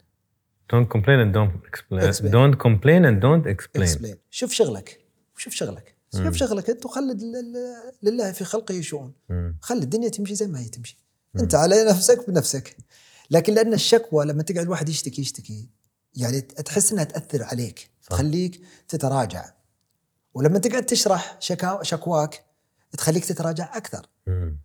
Don't complain and don't explain, explain. don't complain and don't explain. explain. شوف شغلك. شوف شغلك. شوف شغلك. انت وخلي لله في خلقه شؤون خلي الدنيا تمشي زي ما هي تمشي. انت على نفسك بنفسك. لكن لأن الشكوى لما تقعد الواحد يشتكي يشتكي يعني تحس إنها تأثر عليك صح. تخليك تتراجع. ولما تقعد تشرح شكا شكواك تخليك تتراجع أكثر. مم.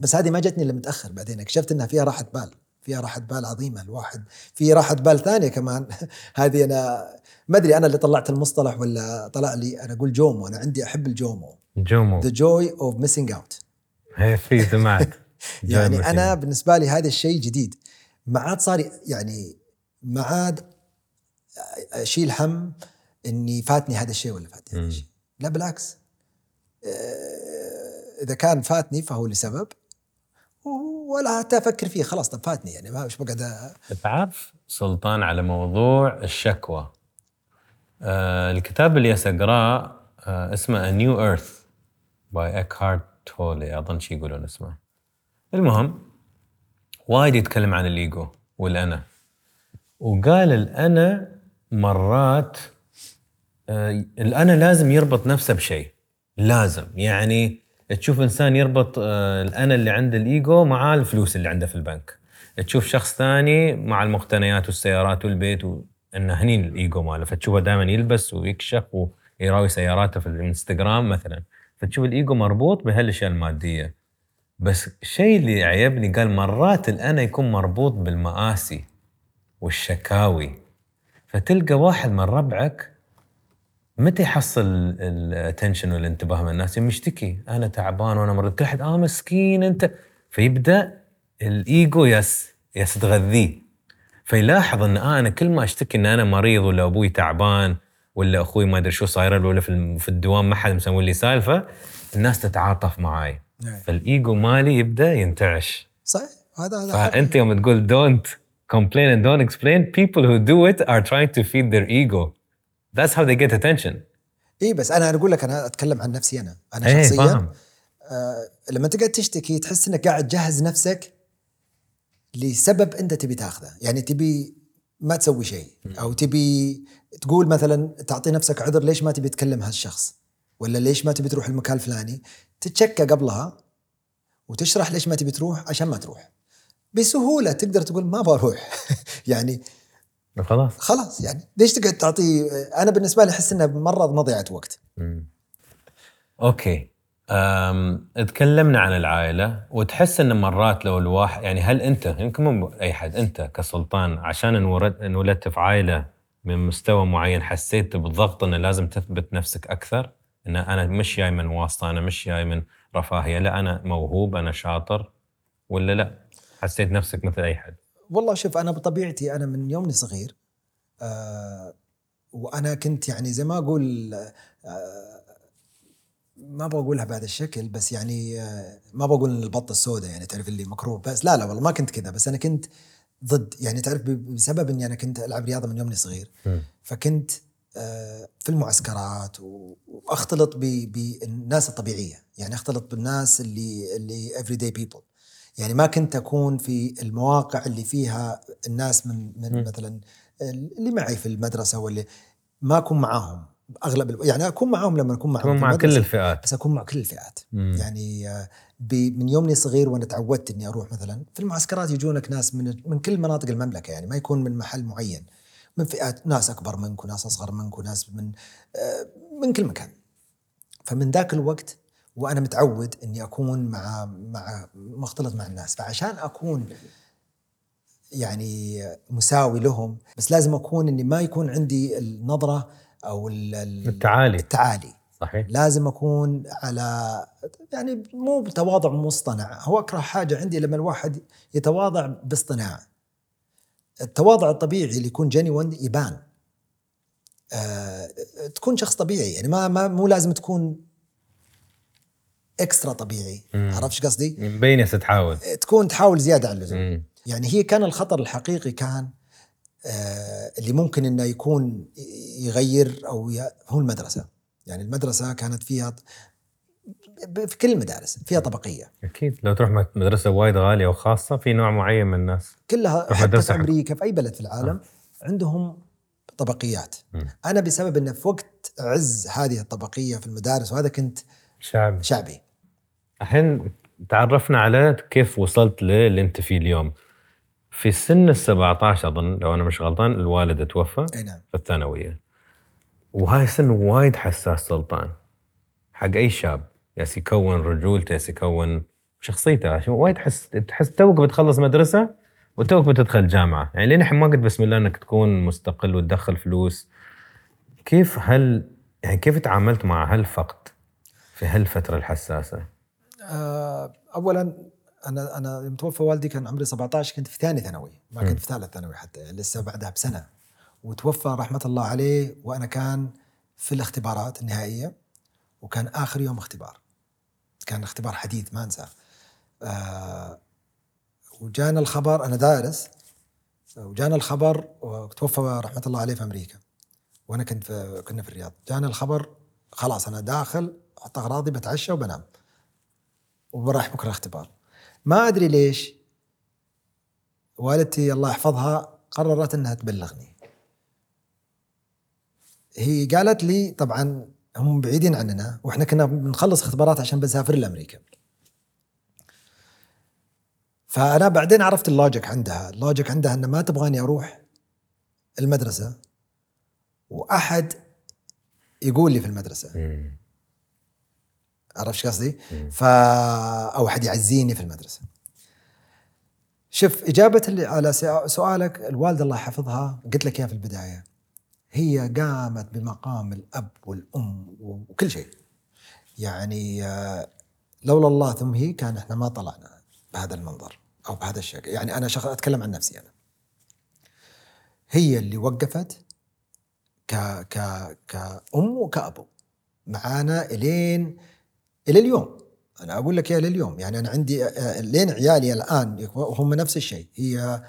بس هذه ما جتني إلا متأخر بعدين. اكتشفت إنها فيها راحة بال. فيها راحة بال عظيمة الواحد في راحة بال ثانية كمان. هذه أنا ما أدري أنا اللي طلعت المصطلح ولا طلع لي أنا أقول JOMO أنا عندي أحب ال JOMO. JOMO. joy of missing out هي في سمعت يعني مثيل. بالنسبة لي هذا الشيء جديد. ما عاد صار يعني ما عاد أشيل هم إني فاتني هذا الشيء ولا فاتني هذا. الشيء. لا بالعكس. آه، إذا كان فاتني فهو لسبب. ولا حتى أفكر فيه. خلاص طب فاتني يعني ما مش بقعد تعرف سلطان على موضوع الشكوى. آه الكتاب اللي أقراه آه اسمه A New Earth by إكهارت تولي أظن شي يقولون اسمه. المهم وايد يتكلم عن الإيجو والأنا. وقال الأنا مرات آه الأنا لازم يربط نفسه بشيء. لازم. يعني تشوف إنسان يربط آه الأنا اللي عنده الإيجو مع الفلوس اللي عنده في البنك. تشوف شخص ثاني مع المقتنيات والسيارات والبيت وانه هني الإيجو ماله. فتشوفه دائما يلبس ويكشف ويراوي سياراته في الإنستغرام مثلا. فتشوف الإيجو مربوط بهالأشياء المادية. بس الشيء اللي عيبني قال مرات الأنا يكون مربوط بالمآسي والشكاوي. فتلقى واحد من ربعك متى يحصل ال attention والانتباه من الناس؟ يشتكي. أنا تعبان وأنا مريض. كل أحد آه مسكين أنت. فيبدأ الإيجو يس يس تغذيه فيلاحظ إن آه أنا كل ما أشتكي إن أنا مريض ولا أبوي تعبان ولا أخوي ما أدري شو صاير له ولا في الدوام ما حد مسوي لي سالفة الناس تتعاطف معاي. فالإيجو مالي يبدأ ينتعش. صحيح. هذا هذا فأنت يوم تقول don't complain and don't explain people who do it are trying to feed their ego. That's how they get attention. اي بس أنا أقول لك أنا أتكلم عن نفسي أنا. أنا إيه شخصيا فاهم. آه لما تقعد تشتكي تحس إنك قاعد تجهز نفسك لسبب أنت تبي تاخذه. يعني تبي ما تسوي شيء أو تبي تقول مثلا تعطي نفسك عذر ليش ما تبي تكلم هالشخص؟ ولا ليش ما تبي تروح المكان الفلاني؟ تتشكى قبلها وتشرح ليش ما تبي تروح عشان ما تروح. بسهولة تقدر تقول ما بروح. يعني خلاص. خلاص يعني ليش تقعد تعطي أنا بالنسبة لي أحس انها مرة مضيعة وقت. مم. أوكي. أم... تكلمنا عن العائلة وتحس إن مرات لو الواحد يعني هل أنت يمكن مو أي حد أنت كسلطان عشان انولدت في عائلة من مستوى معين حسيت بضغط إنه لازم تثبت نفسك أكثر؟ إن أنا مش جاي من واسطة أنا مش جاي من رفاهية لا أنا موهوب أنا شاطر ولا لا؟ حسيت نفسك مثل أي حد؟ والله شوف أنا بطبيعتي أنا من يومني صغير آه وأنا كنت يعني زي ما أقول آه ما بقولها بهذا الشكل بس يعني آه ما بقول إن البطه السوداء يعني تعرف اللي مكروه بس لا لا والله ما كنت كذا بس أنا كنت ضد يعني تعرف بسبب إني أنا كنت ألعب رياضة من يومني صغير. فكنت آه، في المعسكرات وأختلط ب- بالناس الطبيعية يعني أختلط بالناس اللي اللي everyday داي بيبل يعني ما كنت أكون في المواقع اللي فيها الناس من من. مثلا اللي معي في المدرسة واللي ما أكون معاهم. أغلب يعني أكون معاهم لما أكون في مع كل الفئات. بس أكون مع كل الفئات. مم. يعني آه، ب- من يومني صغير وأنا تعودت إني أروح مثلا في المعسكرات يجونك ناس من من كل مناطق المملكة يعني ما يكون من محل معين. من فئات ناس أكبر منك وناس أصغر منك وناس من آه، من كل مكان. فمن ذاك الوقت وأنا متعود إني أكون مع مع مختلط مع الناس فعشان أكون يعني مساوي لهم بس لازم أكون إني ما يكون عندي النظرة أو ال- ال- التعالي. التعالي. صحيح. لازم أكون على يعني مو بتواضع مصطنع هو أكره حاجة عندي لما الواحد يتواضع باصطناع. التواضع الطبيعي اللي يكون جينيون يبان. آه تكون شخص طبيعي يعني ما, ما مو لازم تكون إكسترا طبيعي. عرفت قصدي؟ مبين يا تحاول. تكون تحاول زيادة عن اللزوم. يعني هي كان الخطر الحقيقي كان آه اللي ممكن إنه يكون يغير أو ي... هو المدرسة. يعني المدرسة كانت فيها في كل المدارس فيها طبقية. أكيد. لو تروح مد- مدرسة وايد غالية وخاصة في نوع معين من الناس. كلها حتى في. أمريكا في أي بلد في العالم عندهم طبقيات. مم. أنا بسبب انه في وقت عز هذه الطبقية في المدارس وهذا كنت شعب شعبي. الحين تعرفنا على كيف وصلت للي انت فيه اليوم. في سن ال 17 أظن لو أنا مش غلطان الوالد توفى أي نعم. في الثانوية. وهاي سن وايد حساس سلطان. حق أي شاب. ياس يكون رجولته ياس يكون شخصيته. عشان وايد تحس تحس توك بتخلص مدرسة وتوك بتدخل جامعة. يعني لين الحين ما قد بسم الله إنك تكون مستقل وتدخل فلوس. كيف هل يعني كيف تعاملت مع هالفقد في هالفترة الحساسة؟ آه، اولا أنا أنا يوم توفى والدي كان عمري 17 كنت في ثاني ثانوي ما. كنت في ثالث ثانوي حتى يعني لسه بعدها بسنة. وتوفى رحمة الله عليه وأنا كان في الاختبارات النهائية وكان آخر يوم اختبار. كان اختبار حديث ما أنساه. آه وجانا الخبر أنا دارس وجانا الخبر وتوفى رحمة الله عليه في أمريكا. وأنا كنت في كنا في الرياض. جانا الخبر خلاص أنا داخل أحط أغراضي بتعشى وبنام. وبراح بكرة اختبار. ما أدري ليش والدتي الله يحفظها قررت إنها تبلغني. هي قالت لي طبعا هم بعيدين عننا وإحنا كنا بنخلص اختبارات عشان بنسافر لأمريكا. فأنا بعدين عرفت ال logic عندها. ال logic عندها ان ما تبغاني أروح المدرسة وأحد يقول لي في المدرسة. عرفت قصدي؟ ف أو أحد يعزيني في المدرسة. شوف إجابة اللي على سؤ- سؤالك الوالدة الله يحفظها قلت لك إياها في البداية هي قامت بمقام الأب والأم وكل شيء. يعني آه، لولا الله ثم هي كان إحنا ما طلعنا بهذا المنظر أو بهذا الشكل، يعني أنا شخص أتكلم عن نفسي أنا. هي اللي وقفت ك ك كأم وكأبو معانا إلين إلى اليوم. أنا أقول لك يا إلى اليوم. يعني أنا عندي آه، لين عيالي الآن هم نفس الشيء. هي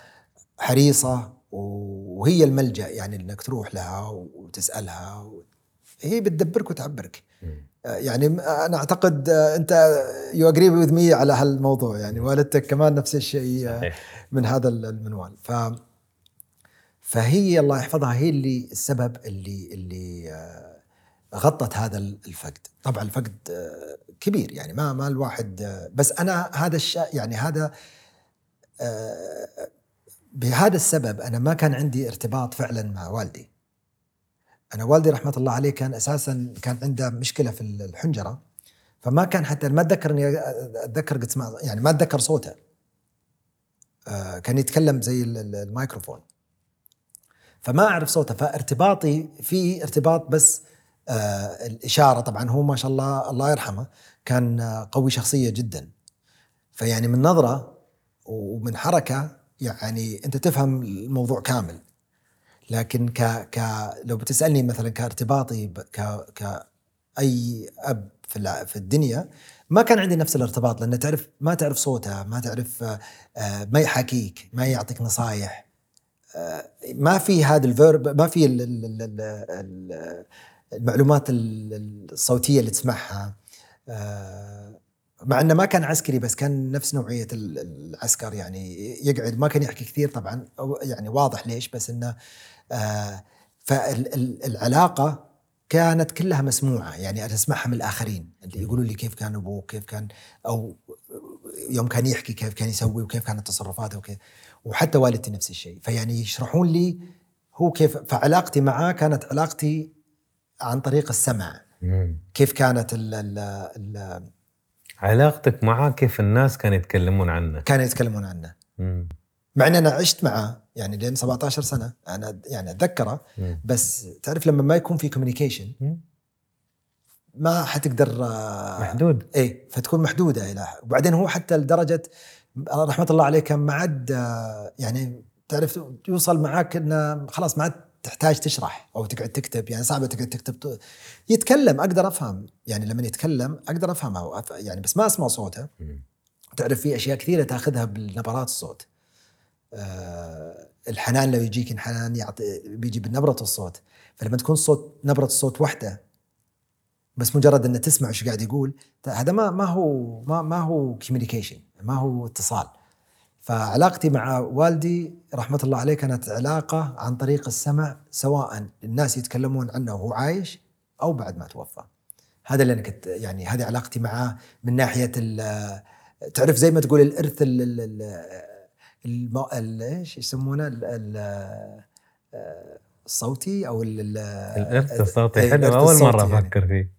حريصة وهي الملجأ يعني إنك تروح لها وتسألها و... هي بتدبرك وتعبرك. آه، يعني أنا أعتقد آه، أنت يو اجري وذ مي على هالموضوع. يعني والدتك كمان نفس الشيء آه، صحيح. من هذا المنوال. ف فهي الله يحفظها هي اللي السبب اللي اللي آه، غطت هذا الفقد. طبعا الفقد آه، كبير يعني ما ما الواحد آه، بس أنا هذا الشيء يعني هذا آه، بهذا السبب أنا ما كان عندي ارتباط فعلا مع والدي. أنا والدي رحمة الله عليه كان أساسا كان عنده مشكلة في الحنجرة فما كان حتى ما أتذكر إني أتذكر قد يعني ما أتذكر صوته. كان يتكلم زي ال- ال- الميكروفون. فما أعرف صوته فارتباطي فيه ارتباط بس الإشارة طبعا هو ما شاء الله الله يرحمه كان آه، قوي شخصية جدا. فيعني من نظرة ومن حركة يعني أنت تفهم الموضوع كامل. لكن ك ك لو بتسألني مثلا كارتباطي ك ك أي أب في في الدنيا ما كان عندي نفس الارتباط لأن تعرف ما تعرف صوته ما تعرف آه، آه، ما يحاكيك ما يعطيك نصايح. آه، ما في هذا ال verb ما في ال- ال- ال- ال- ال- المعلومات ال- الصوتية اللي تسمعها آه، مع إنه ما كان عسكري بس كان نفس نوعية ال- العسكر يعني يقعد ما كان يحكي كثير طبعا يعني واضح ليش بس إنه فالعلاقه كانت كلها مسموعة يعني أنا أسمعها من الآخرين اللي يقولوا لي كيف كان أبوك كيف كان أو يوم كان يحكي كيف كان يسوي وكيف كانت تصرفاته وكيف وحتى والدتي نفس الشيء فيعني يشرحون لي هو كيف فعلاقتي معاه كانت علاقتي عن طريق السمع مم. كيف كانت ال ال ال علاقتك معاه كيف الناس كانوا يتكلمون عنه كانوا يتكلمون عنه مم. مع ان أنا عشت معاه يعني لين 17 سنة أنا يعني أتذكره مم. بس تعرف لما ما يكون في كوميونيكيشن. ما حتقدر آه، محدود إيه فتكون محدودة إلى وبعدين هو حتى لدرجة رحمة الله عليه كان ما عاد آه، يعني تعرف يوصل معاك إنه خلاص ما عاد تحتاج تشرح أو تقعد تكتب يعني صعبه تقعد تكتب يتكلم أقدر أفهم. يعني لما يتكلم أقدر افهمه يعني بس ما أسمع صوته. تعرف في أشياء كثيرة تأخذها بالنبرات الصوت. آه الحنان لو يجيك الحنان يعطي بيجي بنبرة الصوت. فلما تكون صوت نبرة الصوت واحدة بس مجرد ان تسمع إيش قاعد يقول هذا ما ما هو ما ما هو كوميونيكيشن ما هو اتصال. فعلاقتي مع والدي رحمة الله عليه كانت علاقة عن طريق السمع سواء الناس يتكلمون عنه وهو عايش أو بعد ما توفى. هذا اللي أنا كنت يعني هذه علاقتي معاه من ناحية ال- تعرف زي ما تقول الإرث ال ال ال الم- ال- إيش يسمونه؟ ال- ال- الصوتي أو ال- ال- الإرث الصوتي. إيه، حلو الإرث أول مرة يعني. أفكر فيه.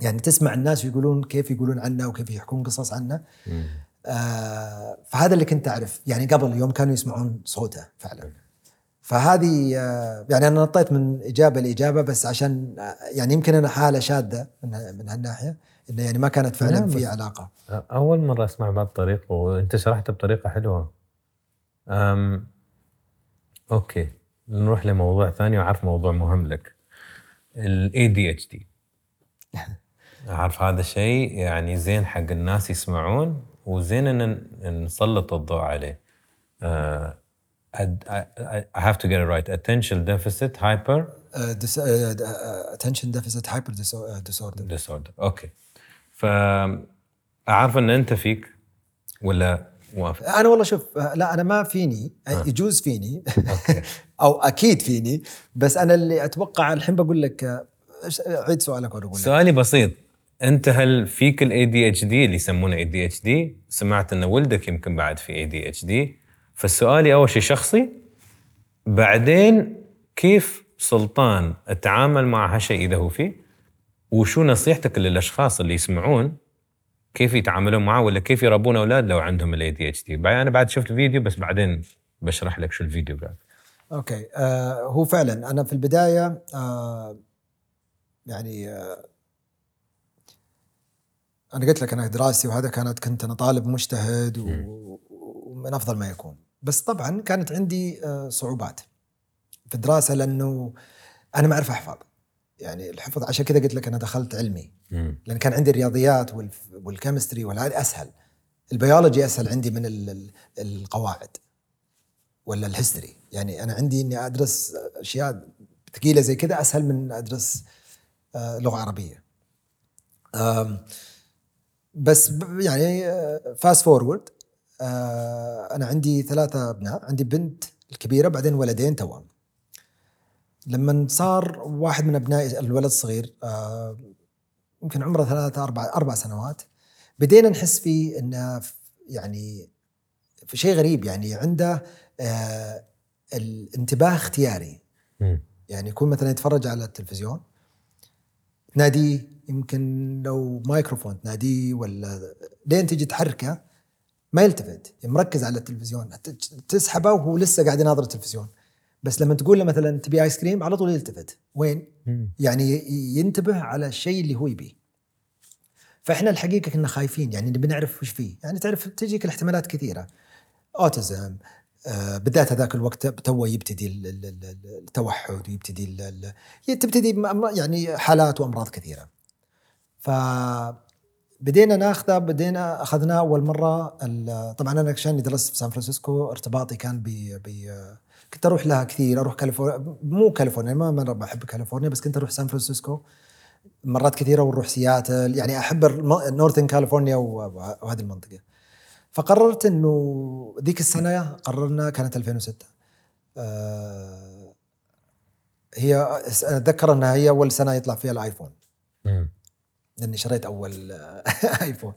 يعني تسمع الناس يقولون كيف يقولون عنه وكيف يحكون قصص عنه. مم. آه فهذا اللي كنت أعرف. يعني قبل يوم كانوا يسمعون صوته فعلا. فهذه آه يعني أنا نطيت من إجابة لإجابة بس عشان آه يعني يمكن أنا حالة شاذه من, من هالناحية إنه يعني ما كانت لا، فعلا بس- في علاقة. أول مرة أسمع بهذه الطريقة وأنت شرحتها بطريقة حلوة. أم okay. نروح لموضوع ثاني وأعرف موضوع مهم لك. ال ADHD أعرف هذا الشيء يعني زين حق الناس يسمعون. وزين إن نسلط الضوء عليه. أد- I I have to get it right. Attention deficit hyper? attention deficit hyper disorder disorder. okay فاعرف إن أنت فيك ولا موافق؟ أنا والله شوف لا أنا ما فيني. آه، يجوز فيني. أو أكيد فيني. بس أنا اللي أتوقع الحين بقول لك آه، عيد سؤالك وأنا أقول لك. سؤالي بسيط. أنت هل فيك ال ADHD اللي يسمونه ADHD سمعت إن ولدك يمكن بعد في ADHD فالسؤالي أول شيء شخصي بعدين كيف سلطان أتعامل مع هالشيء إذا هو فيه؟ وشو نصيحتك للأشخاص اللي يسمعون؟ كيف يتعاملون معه ولا كيف يربون أولاد لو عندهم ال ADHD أنا بعد شفت الفيديو بس بعدين بشرح لك شو الفيديو قال okay. آه هو فعلا أنا في البداية آه يعني آه أنا قلت لك أنا دراستي وهذا كانت كنت أنا طالب مجتهد و- ومن أفضل ما يكون. بس طبعا كانت عندي آه صعوبات في الدراسة لأنه أنا ما أعرف أحفظ. يعني الحفظ عشان كذا قلت لك أنا دخلت علمي. لأن كان عندي الرياضيات وال chemistry والهذه أسهل. البيولوجي أسهل عندي من ال- ال- القواعد ولا ال history. يعني أنا عندي إني أدرس أشياء ثقيلة زي كذا أسهل من أدرس آه، لغة عربية. بس يعني fast forward أنا عندي ثلاثة أبناء عندي بنت الكبيرة بعدين ولدين توأم لما صار واحد من ابنائي الولد الصغير آه، يمكن عمره ثلاثة أربع أربع سنوات بدينا نحس فيه إنه يعني في شيء غريب يعني عنده آه الانتباه اختياري. يعني يكون مثلا يتفرج على التلفزيون تناديه يمكن لو مايكروفون تناديه ولا لين تجي تحركه ما يلتفت مركز على التلفزيون تسحبه وهو لسه قاعد يناظر التلفزيون. بس لما تقول له مثلا تبي ايس كريم على طول يلتفت. وين؟ يعني ينتبه على الشيء اللي هو يبيه. فإحنا الحقيقة كنا خايفين يعني نبي نعرف وش فيه. يعني تعرف تجيك الاحتمالات كثيرة. autism آه بالذات هذاك الوقت تو يبتدي ال- ال- ال- التوحد ويبتدي تبتدي يعني حالات وأمراض كثيرة. ف بدينا ناخذه بدينا أخذناه أول مرة طبعا أنا عشان درست في سان فرانسيسكو ارتباطي كان ب كنت أروح لها كثير أروح كاليفورنيا مو كاليفورنيا ما مره بحب كاليفورنيا بس كنت أروح سان فرانسيسكو مرات كثيرة ونروح سياتل يعني أحب northern كاليفورنيا وهذه المنطقة. فقررت إنه ذيك السنة قررنا كانت 2006 آه هي أتذكر إنها هي أول سنة يطلع فيها الآيفون. لأني شريت أول آيفون.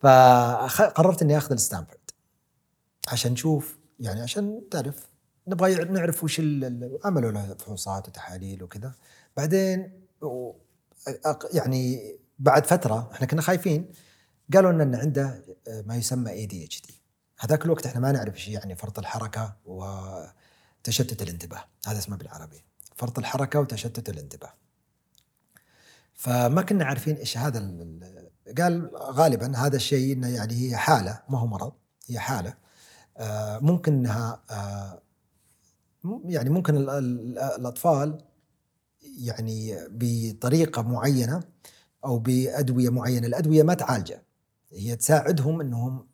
فقررت إني آخذه لستانفورد. عشان نشوف يعني عشان تعرف نبغى نعرف وش عملوا له فحوصات وتحاليل وكذا. بعدين يعني بعد فترة إحنا كنا خايفين قالوا لنا إن عنده آه، ما يسمى ADHD هذاك الوقت إحنا ما نعرف إيش يعني فرط الحركة وتشتت الانتباه. هذا اسمه بالعربي. فرط الحركة وتشتت الانتباه. فما كنا عارفين إيش هذا ال- ال- قال غالبا هذا الشيء إنه يعني هي حالة ما هو مرض هي حالة آه، ممكن إنها آه، يعني ممكن ال- ال- الأطفال يعني بطريقة معينة أو بأدوية معينة الأدوية ما تعالجه هي تساعدهم إنهم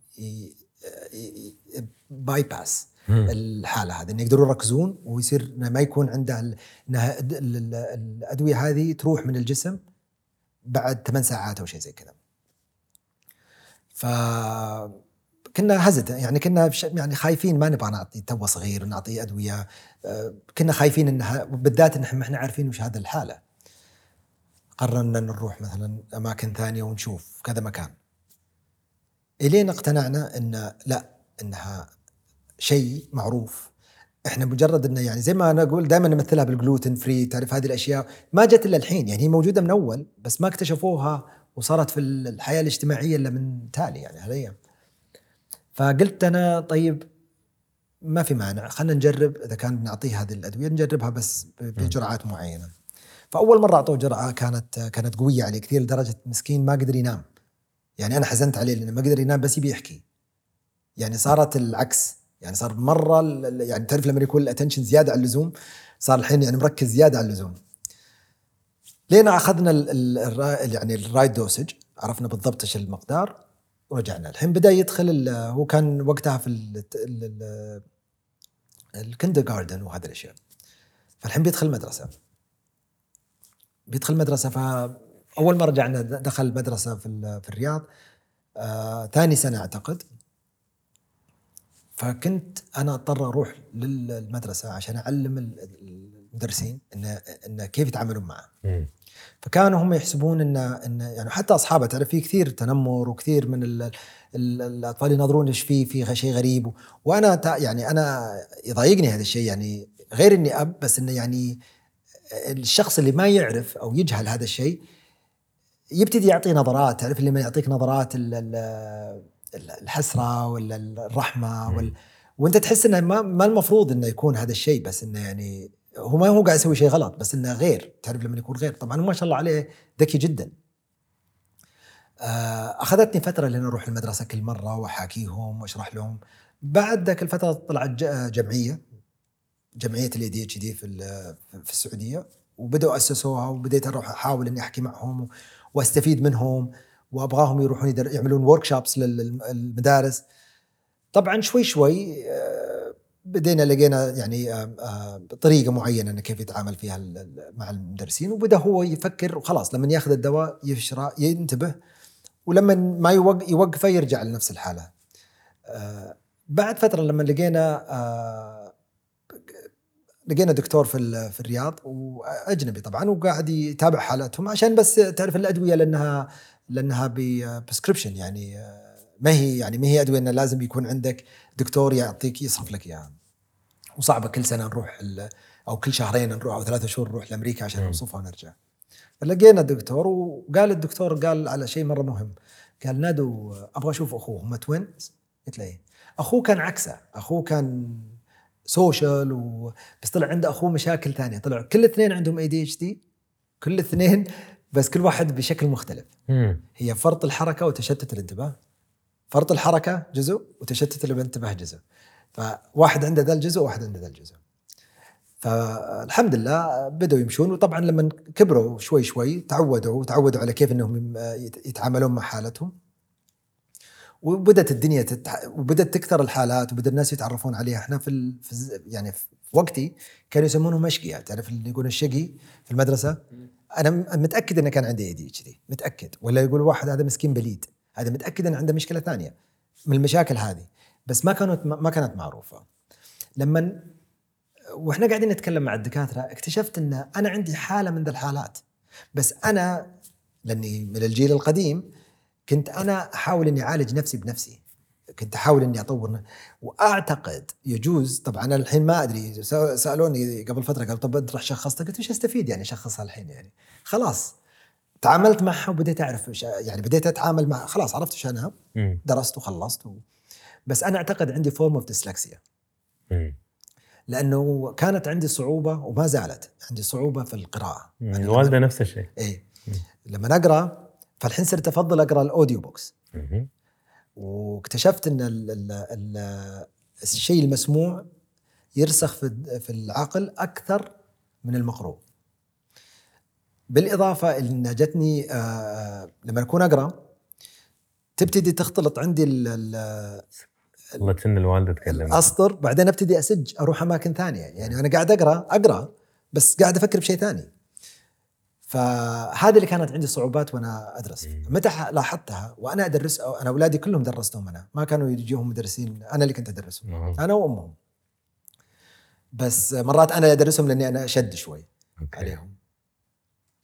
bypass. الحالة هذه انه يقدرون يركزون ويصير ما يكون عنده إنها ال- ال- الأدوية هذه تروح من الجسم بعد ثمان ساعات أو شيء زي كذا. ف كنا هزت يعني كنا يعني خايفين ما نبغى نعطي تو صغير ونعطيه أدوية آه، كنا خايفين إنها بالذات إن إحنا عارفين وش هذا الحالة. قررنا نروح مثلا أماكن ثانية ونشوف كذا مكان. إلين اقتنعنا إن لا إنها شيء معروف إحنا مجرد إنه يعني زي ما أنا أقول دائما نمثلها بالجلوتين فري تعرف هذه الأشياء. ما جت إلا الحين يعني هي موجودة من أول بس ما اكتشفوها وصارت في الحياة الاجتماعية إلا من تالي يعني هالأيام. فقلت أنا طيب ما في مانع خلينا نجرب. إذا كان نعطيه هذه الأدوية نجربها بس بجرعات معينة. فأول مرة أعطوه جرعة كانت كانت قوية عليه كثير لدرجة مسكين ما قدر ينام. يعني أنا حزنت عليه لأنه ما قدر ينام بس يبي يحكي. يعني صارت العكس. يعني صار مرة يعني تعرف لما يكون ال attention زيادة عن اللزوم صار الحين يعني مركز زيادة عن اللزوم. لين أخذنا ال ال يعني ال right dosage عرفنا بالضبط إيش المقدار ورجعنا. الحين بدأ يدخل هو كان وقتها في الكندر جاردن وهذه الأشياء. فالحين بيدخل المدرسة بيدخل مدرسة فاول ما رجعنا دخل مدرسة في في الرياض. آه ثاني سنة أعتقد. فكنت أنا أضطر أروح للمدرسة عشان أعلم المدرسين انه انه كيف يتعاملون معه. فكانوا هم يحسبون ان إن يعني حتى أصحابه تعرف في كثير تنمر وكثير من ال ال الأطفال ينظرون إيش فيه في شيء غريب وأنا يعني أنا يضايقني هذا الشيء يعني غير إني أب بس إنه يعني الشخص اللي ما يعرف أو يجهل هذا الشيء يبتدي يعطي نظرات تعرف اللي ما يعطيك نظرات الحسرة ولا الرحمة وال وانت تحس إنه ما, ما المفروض إنه يكون هذا الشيء بس إنه يعني هو ما هو قاعد يسوي شيء غلط بس إنه غير. تعرف لما يكون غير؟ طبعا ما شاء الله عليه ذكي جدا. آه، أخذتني فترة لين أروح المدرسة كل مرة وأحاكيهم وأشرح لهم. بعد ذاك الفترة طلعت جمعية. جمعية ال ADHD في في السعودية. وبدأوا أسسوها وبديت أروح أحاول إني أحكي معهم وأستفيد منهم. وأبغاهم يروحون يعملون workshops للمدارس طبعا شوي شوي آه، بدينا لقينا يعني آه، آه، طريقة معينة إنه كيف يتعامل فيها مع المدرسين وبدأ هو يفكر وخلاص لما ياخذ الدواء يشرى ينتبه ولما ما يوقفه يرجع لنفس الحالة. بعد فترة لما لقينا لقينا دكتور في في الرياض وأجنبي طبعا وقاعد يتابع حالاتهم عشان بس تعرف الأدوية لأنها لأنها بسكريبشن يعني ما هي يعني ما هي أدوية إنه لازم يكون عندك دكتور يعطيك يصرف لك إياها. وصعبة كل سنة نروح أو كل شهرين نروح أو ثلاثة شهور نروح لأمريكا عشان نوصفها ونرجع. فلقينا الدكتور وقال الدكتور قال على شيء مرة مهم. قال نادو أبغى أشوف أخوه. هم twins قلت له إيه. أخوه كان عكسه. أخوه كان social و... بس طلع عنده أخوه مشاكل ثانية. طلع كل الاثنين عندهم ADHD كل الاثنين بس كل واحد بشكل مختلف. مم. هي فرط الحركة وتشتت الانتباه. فرط الحركة جزء وتشتت الانتباه جزء. فواحد عنده ذا الجزء وواحد عنده ذا الجزء. فالحمد لله بدأوا يمشون. وطبعا لما كبروا شوي شوي تعودوا تعودوا على كيف إنهم يتعاملون مع حالتهم. وبدت الدنيا تتح... وبدت تكثر الحالات وبدأ الناس يتعرفون عليها. إحنا في, ال... في يعني في وقتي كانوا يسمونهم أشقياء. تعرف اللي يقول الشقي في المدرسة؟ أنا متأكد إنه كان عنده ADD متأكد. ولا يقول واحد هذا مسكين بليد هذا متأكد إنه عنده مشكلة ثانية. من المشاكل هذه. بس ما كانت ما كانت معروفة. لما وإحنا قاعدين نتكلم مع الدكاترة اكتشفت إن أنا عندي حالة من ذا الحالات. بس أنا لأني من الجيل القديم كنت أنا أحاول إني أعالج نفسي بنفسي. كنت أحاول إني أطور وأعتقد يجوز طبعا أنا الحين ما أدري سألوني قبل فترة قالوا طب أنت رح شخصتك؟ قلت إيش استفيد يعني شخصها الحين يعني. خلاص تعاملت معها وبديت أعرف يعني بديت أتعامل مع خلاص عرفت إيش أنا درست وخلصت و... بس أنا أعتقد عندي form of dyslexia لأنه كانت عندي صعوبة وما زالت عندي صعوبة في القراءة. يعني الوالدة نفس الشيء. اي لما أقرأ فالحين صرت أفضل أقرأ ال audio books واكتشفت إن ال ال ال الشيء المسموع يرسخ في في العقل أكثر من المقروء. بالإضافة إن جتني آه لما أكون أقرأ تبتدي تختلط عندي ال والله الوالده تكلم اسطر بعدين أبتدي أسج أروح أماكن ثانية يعني أنا قاعد أقرأ أقرأ بس قاعد أفكر بشيء ثاني. فهذه اللي كانت عندي صعوبات وأنا أدرس. متى لاحظتها؟ وأنا أدرس أنا اولادي كلهم درستهم أنا. ما كانوا يجيهم مدرسين. أنا اللي كنت أدرسهم. نعم. أنا وأمهم. بس مرات أنا أدرسهم لأني أنا أشد شوي أوكي. عليهم.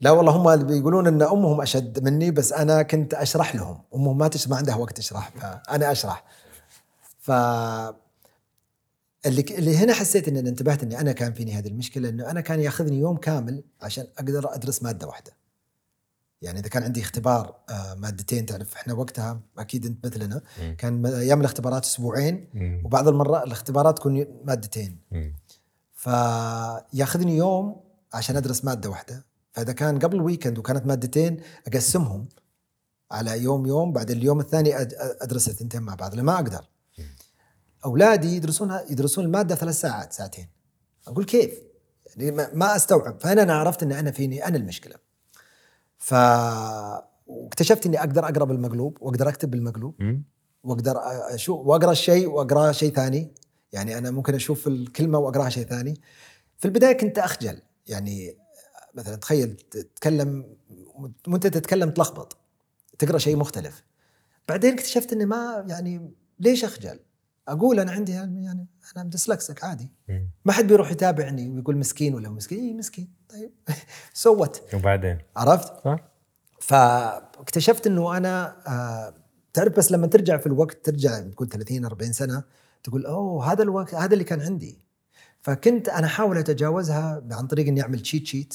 لا والله هم بيقولون إن أمهم أشد مني بس أنا كنت أشرح لهم. أمهم ما تش ما عندها وقت تشرح فأنا أشرح. ف اللي اللي هنا حسيت إن انتبهت إني أنا كان فيني هذه المشكلة إنه أنا كان ياخذني يوم كامل عشان أقدر أدرس مادة واحدة. يعني إذا كان عندي اختبار آه، مادتين تعرف إحنا وقتها أكيد أنت مثلنا. كان أيام الاختبارات أسبوعين. وبعض المرات الاختبارات تكون مادتين. فياخذني يوم عشان أدرس مادة واحدة فإذا كان قبل الويكند وكانت مادتين أقسمهم على يوم يوم بعد اليوم الثاني أدرس الثنتين مع بعض لأن ما أقدر أولادي يدرسونها يدرسون المادة ثلاث ساعات ساعتين. أقول كيف؟ يعني ما- أستوعب. فهنا أنا عرفت إن أنا فيني أنا المشكلة. ف واكتشفت إني أقدر أقرأ بالمقلوب وأقدر أكتب بالمقلوب. وأقدر أشوف وأقرأ الشيء وأقرأ شيء ثاني. يعني أنا ممكن أشوف الكلمة وأقرأها شيء ثاني. في البداية كنت أخجل. يعني مثلا تخيل تتكلم وأنت تتكلم تلخبط. تقرأ شيء مختلف. بعدين اكتشفت إني ما يعني ليش أخجل؟ أقول أنا عندي يعني أنا ديسلكسك عادي. ما حد بيروح يتابعني ويقول مسكين ولا مسكين. إيه مسكين. طيب. سوت وبعدين عرفت؟ صح؟ فاكتشفت إنه أنا آه تعرف بس لما ترجع في الوقت ترجع تقول 30 40 سنة تقول أوه هذا الوقت هذا اللي كان عندي. فكنت أنا أحاول أتجاوزها عن طريق إني أعمل تشيت شيت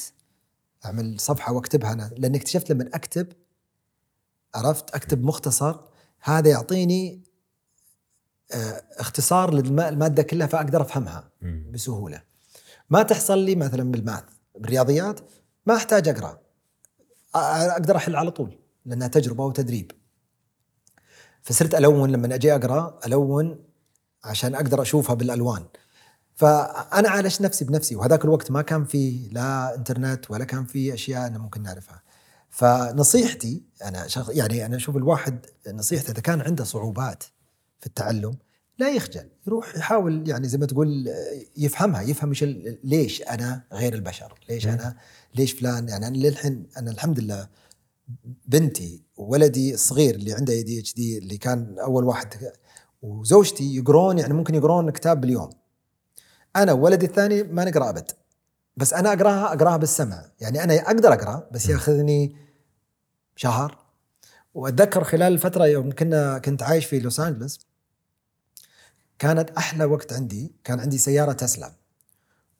أعمل صفحة وأكتبها أنا. لأن اكتشفت لما أكتب عرفت؟ أكتب مختصر. هذا يعطيني اختصار للماده كلها فأقدر أفهمها. بسهولة. ما تحصل لي مثلا بالماث بالرياضيات ما أحتاج أقرأ. أقدر أحل على طول لأنها تجربة وتدريب. فصرت ألون لما أجي أقرأ ألون عشان أقدر أشوفها بالألوان. فأنا عالجت نفسي بنفسي وهذاك الوقت ما كان في لا إنترنت ولا كان في أشياء أنا ممكن نعرفها. فنصيحتي أنا شخص يعني أنا أشوف الواحد نصيحته إذا كان عنده صعوبات في التعلم لا يخجل يروح يحاول يعني زي ما تقول يفهمها يفهم إيش ليش أنا غير البشر؟ ليش أنا ليش فلان؟ يعني أنا للحين أنا الحمد لله بنتي وولدي الصغير اللي عنده اي دي اتش دي اللي كان أول واحد وزوجتي يقرون يعني ممكن يقرون كتاب باليوم. أنا وولدي الثاني ما نقرأ أبد بس أنا أقرأها أقرأها بالسمع. يعني أنا أقدر أقرأ بس ياخذني شهر. وأتذكر خلال الفترة يوم كنا كنت عايش في لوس أنجلوس كانت أحلى وقت عندي. كان عندي سيارة تسلا.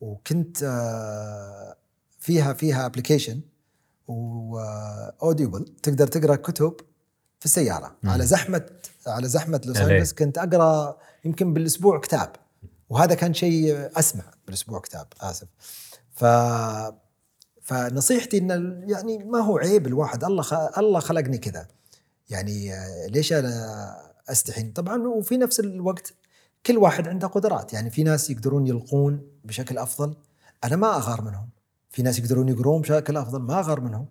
وكنت آه، فيها فيها application و Audible. تقدر تقرأ كتب في السيارة. مم. على زحمة على زحمة لوس. انجلوس كنت أقرأ يمكن بالأسبوع كتاب. وهذا كان شيء أسمع بالأسبوع كتاب آسف. ف فنصيحتي إن يعني ما هو عيب الواحد. الله خ... الله خلقني كذا. يعني آه، ليش أنا أستحي؟ طبعا وفي نفس الوقت كل واحد عنده قدرات. يعني في ناس يقدرون يلقون بشكل أفضل. أنا ما أغار منهم. في ناس يقدرون يقرون بشكل أفضل. ما أغار منهم.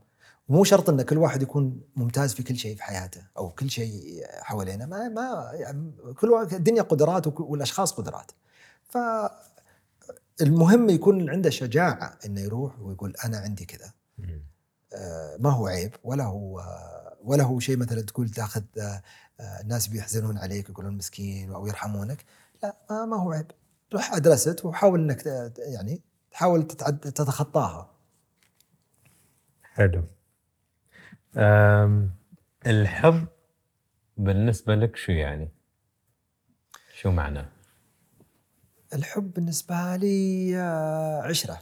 مو شرط إن كل واحد يكون ممتاز في كل شيء في حياته أو كل شيء حوالينا. ما ما يعني كل واحد الدنيا قدرات والأشخاص قدرات. ف المهم يكون عنده شجاعة إنه يروح ويقول أنا عندي كذا. آه، ما هو عيب. ولا هو ولا هو شيء مثلا تقول تاخذ آه، آه، الناس بيحزنون عليك يقولون مسكين أو يرحمونك. لا ما, ما هو عيب روح ادرست وحاول إنك يعني تحاول تتعد تتخطاها حلو الحب بالنسبة لك شو يعني؟ شو معناه؟ الحب بالنسبة لي آه، عشرة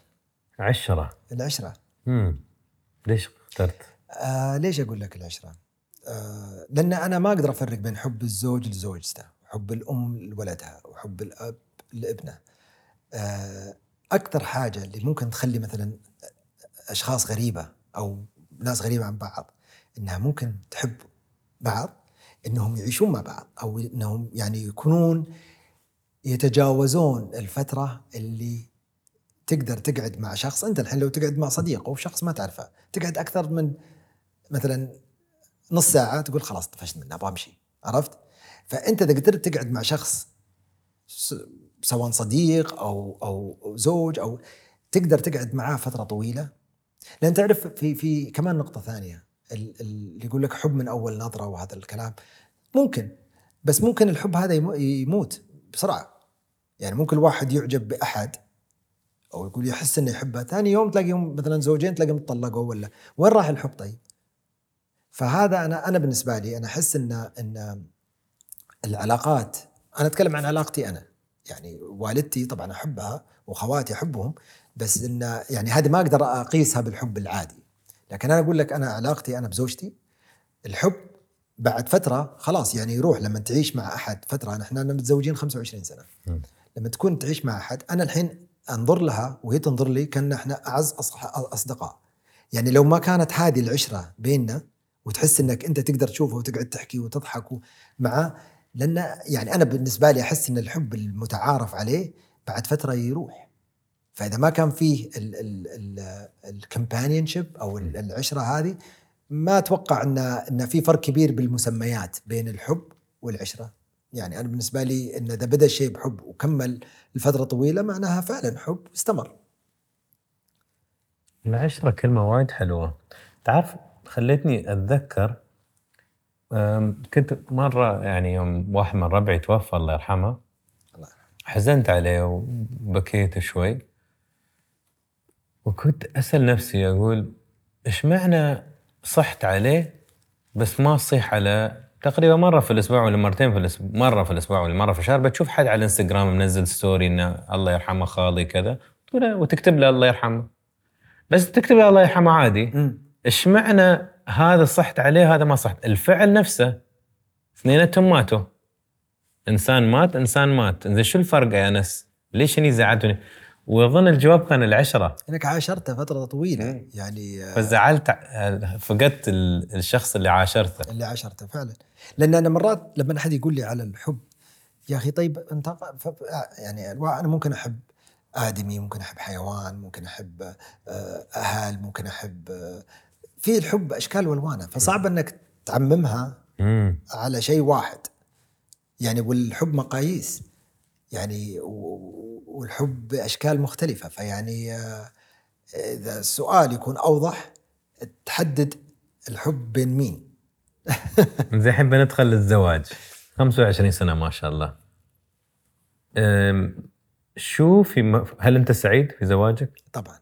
عشرة العشرة مم. ليش اخترت؟ آه ليش أقول لك العشرة؟ آه لأن أنا ما أقدر أفرق بين حب الزوج لزوجته، وحب الأم لولدها، وحب الأب لابنه. آه أكثر حاجة اللي ممكن تخلي مثلا أشخاص غريبة أو ناس غريبة عن بعض إنها ممكن تحب بعض إنهم يعيشون مع بعض أو إنهم يعني يكونون يتجاوزون الفترة اللي تقدر تقعد مع شخص أنت الحين لو تقعد مع صديق أو شخص ما تعرفه تقعد أكثر من مثلا نص ساعة تقول خلاص طفشت منه أبغى أمشي عرفت؟ فأنت إذا قدرت تقعد مع شخص سواء صديق أو أو زوج أو تقدر تقعد معاه فترة طويلة لأن تعرف في في كمان نقطة ثانية ال- ال- اللي يقول لك حب من أول نظرة وهذا الكلام ممكن بس ممكن الحب هذا يمو- يموت بسرعة يعني ممكن الواحد يعجب بأحد أو يقول يحس إنه يحبها ثاني يوم تلاقيهم مثلا زوجين تلاقيهم تطلقوا ولا وين راح الحب طيب؟ فهذا أنا أنا بالنسبة لي أنا أحس إن إن العلاقات أنا أتكلم عن علاقتي أنا. يعني والدتي طبعا أحبها وأخواتي أحبهم بس إن يعني هذه ما أقدر أقيسها بالحب العادي. لكن أنا أقول لك أنا علاقتي أنا بزوجتي الحب بعد فترة خلاص يعني يروح لما تعيش مع أحد فترة نحن متزوجين 25 سنة. لما تكون تعيش مع أحد أنا الحين أنظر لها وهي تنظر لي كأن إحنا أعز أصدقاء. يعني لو ما كانت هذه العشرة بيننا وتحس إنك أنت تقدر تشوفه وتقعد تحكي وتضحك معه لأن يعني أنا بالنسبة لي أحس إن الحب المتعارف عليه بعد فترة يروح. فإذا ما كان فيه الكمبانيونشيب أو ال- العشرة هذه ما أتوقع إن إن في فرق كبير بالمسميات بين الحب والعشرة. يعني أنا بالنسبة لي إن إذا بدأ الشيء بحب وكمل لفترة طويلة معناها فعلا حب استمر. العشرة كلمة وايد حلوة. تعرف خلتني أتذكر أم، كنت مرة يعني يوم واحد من ربعي توفى الله يرحمه. حزنت عليه وبكيت شوي. وكنت أسأل نفسي أقول إيش معنى صحت عليه؟ بس ما صيح على تقريبا مرة في الأسبوع ولا مرتين في الأسبوع مرة في الأسبوع ولا مرة في الشهر. بتشوف حد على الإنستغرام منزل ستوري إنه الله يرحمه خالي كذا وتكتب له الله يرحمه. بس تكتب له الله يرحمه عادي. إيش معنى هذا صحت عليه هذا ما صحت. الفعل نفسه اثنيناتهم ماتوا. إنسان مات إنسان مات. زين شو الفرق يا أنس؟ ليش اني زعلتني واظن الجواب كان العشرة. إنك عاشرته فترة طويلة. يعني آه، فزعلت ع- فقدت ال- الشخص اللي عاشرته. اللي عاشرته فعلا. لأن أنا مرات لما أحد يقول لي على الحب يا أخي طيب أنت ف- يعني أنا ممكن أحب آدمي ممكن أحب حيوان ممكن أحب آه، أهل ممكن أحب آه، في الحب أشكال والوانه فصعب إنك تعممها على شيء واحد. يعني والحب مقاييس. يعني والحب باشكال مختلفة فيعني آه، إذا السؤال يكون أوضح تحدد الحب بين مين. زين الحين بندخل للزواج. 25 سنة ما شاء الله. شو في م... هل أنت سعيد في زواجك؟ طبعا.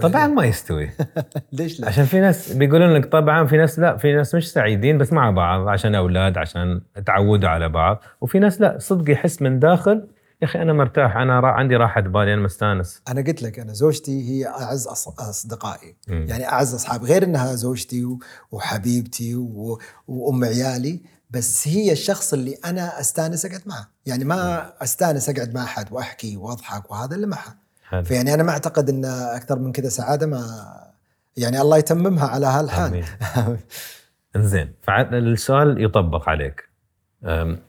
طبعا ما يستوي. ليش لا؟ عشان في ناس بيقولون لك طبعا في ناس لا في ناس مش سعيدين بس مع بعض عشان أولاد عشان تعودوا على بعض. وفي ناس لا صدق يحس من داخل يا أخي أنا مرتاح أنا را عندي راحة بالي أنا مستانس. أنا قلت لك أنا زوجتي هي أعز أصدقائي. مم. يعني أعز أصحاب غير إنها زوجتي وحبيبتي و- وأم عيالي بس هي الشخص اللي أنا أستانس أقعد معه. يعني ما أستانس أقعد مع أحد وأحكي وأضحك وهذا الا معها. حلو. فيعني أنا ما أعتقد إن أكثر من كذا سعادة ما يعني الله يتممها على هالحال. إنزين. فالسؤال يطبق عليك.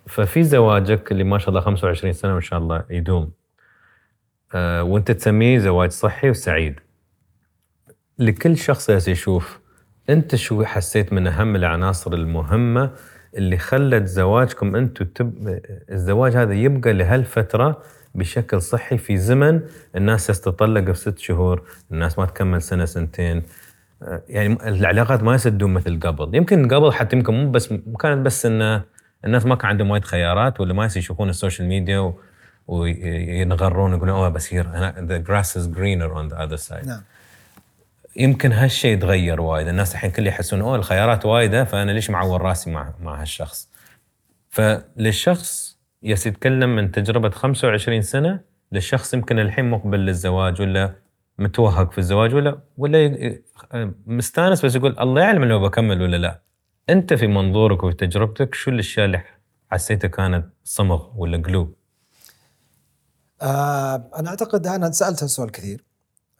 ففي زواجك اللي ما شاء الله 25 سنة وان شاء الله يدوم. أه، وأنت تسميه زواج صحي وسعيد. لكل شخص يشوف أنت شو حسيت من أهم العناصر المهمة اللي خلت زواجكم أنتم تب... الزواج هذا يبقى لهالفترة بشكل صحي في زمن الناس تتطلق في ست شهور، الناس ما تكمل سنة سنتين، آه، يعني العلاقات ما يسدون مثل قبل، يمكن قبل حتى يمكن مو بس كانت بس ان الناس ما كان عندهم وايد خيارات ولا ما يشوفون ال social media و... وينغرون يقولون أوه بس هير ذا grass is greener on the other side. نعم. يمكن هالشيء يتغير وايد. الناس الحين كل يحسون أوه الخيارات وايدة فأنا ليش معور راسي مع مع هالشخص؟ فللشخص يتكلم من تجربة 25 سنة للشخص يمكن الحين مقبل للزواج ولا متوهق في الزواج ولا ولا مستانس بس يقول الله يعلم لو بكمل ولا لا. أنت في منظورك وفي تجربتك شو الأشياء اللي حسيتها كانت صمغ ولا قلوب؟ آه أنا أعتقد أنا سالت هالسؤال كثير.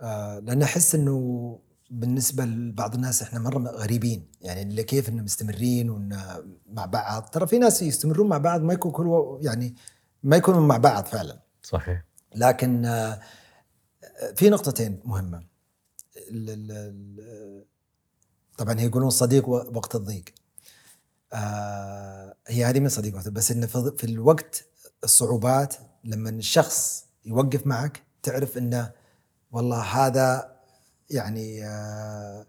آه لأن أحس إنه بالنسبة لبعض الناس إحنا مرة غريبين يعني اللي كيف إنه مستمرين وإن مع بعض ترى في ناس يستمرون مع بعض ما يكون كل يعني ما يكونوا مع بعض فعلا. صحيح. لكن آه، في نقطتين ال- طبعا هي يقولون صديق وقت الضيق. آه، هي هذه من صديق وقت بس إنه في الوقت الصعوبات لما الشخص يوقف معك تعرف إنه والله هذا يعني آه،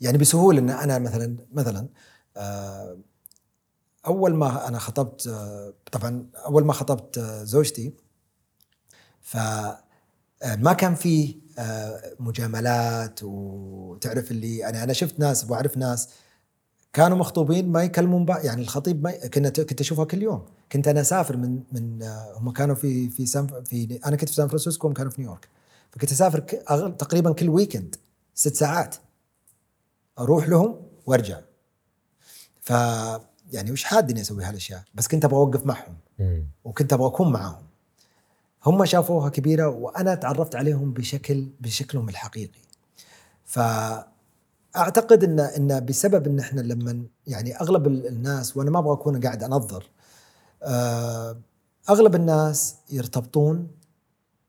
يعني بسهولة إن أنا مثلا مثلا آه، أول ما أنا خطبت آه، طبعا أول ما خطبت زوجتي ف ما كان آه، مجاملات وتعرف اللي أنا أنا شفت ناس وأعرف ناس كانوا مخطوبين ما يكلمون بعض يعني الخطيب ما كنت كنت أشوفها كل يوم. كنت أنا أسافر من من هم كانوا في في سان في أنا كنت في سان فرانسيسكو هم كانوا في نيويورك. فكنت أسافر تقريبا كل weekend ست ساعات. أروح لهم وأرجع. ف يعني وش حاد إني أسوي هالأشياء؟ بس كنت أبغى أوقف معهم. وكنت أبغى أكون معاهم هم شافوها كبيرة وأنا تعرفت عليهم بشكل بشكلهم الحقيقي. فاعتقد ان إن بسبب إن إحنا لما يعني أغلب ال- الناس وأنا ما أبغى أكون قاعد أنظر آه، أغلب الناس يرتبطون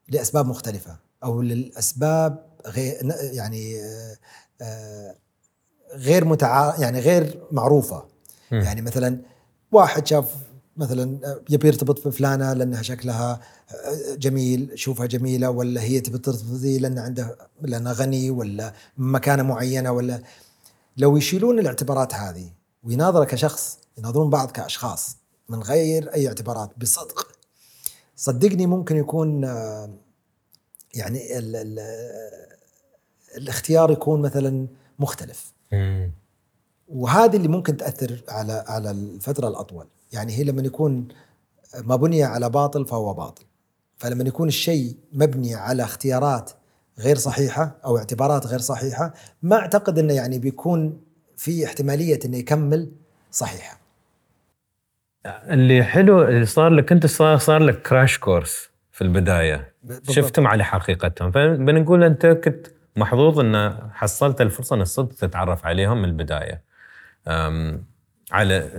لأسباب مختلفة. أو للأسباب غير يعني آه، آه، غير متعا يعني غير معروفة مم. يعني مثلا واحد شاف مثلا يبي يرتبط بفلانة لأنها شكلها جميل شوفها جميلة ولا هي تبي ترتبط لأن عنده لأنه غني ولا مكانة معينة ولا لو يشيلون الاعتبارات هذه ويناظره كشخص يناظرون بعض كأشخاص من غير أي اعتبارات بصدق صدقني ممكن يكون آه، يعني ال ال الاختيار يكون مثلا مختلف مم. وهذه اللي ممكن تأثر على على الفترة الأطول يعني هي لما يكون ما بني على باطل فهو باطل فلما يكون الشيء مبني على اختيارات غير صحيحة أو اعتبارات غير صحيحة ما أعتقد إنه يعني بيكون في احتمالية إنه يكمل صحيحة اللي حلو اللي صار لك انت صار صار لك كراش كورس في البداية. شفتهم على حقيقتهم. فبنقول أنت كنت محظوظ أن حصلت الفرصة أن الصدق تتعرف عليهم من البداية. على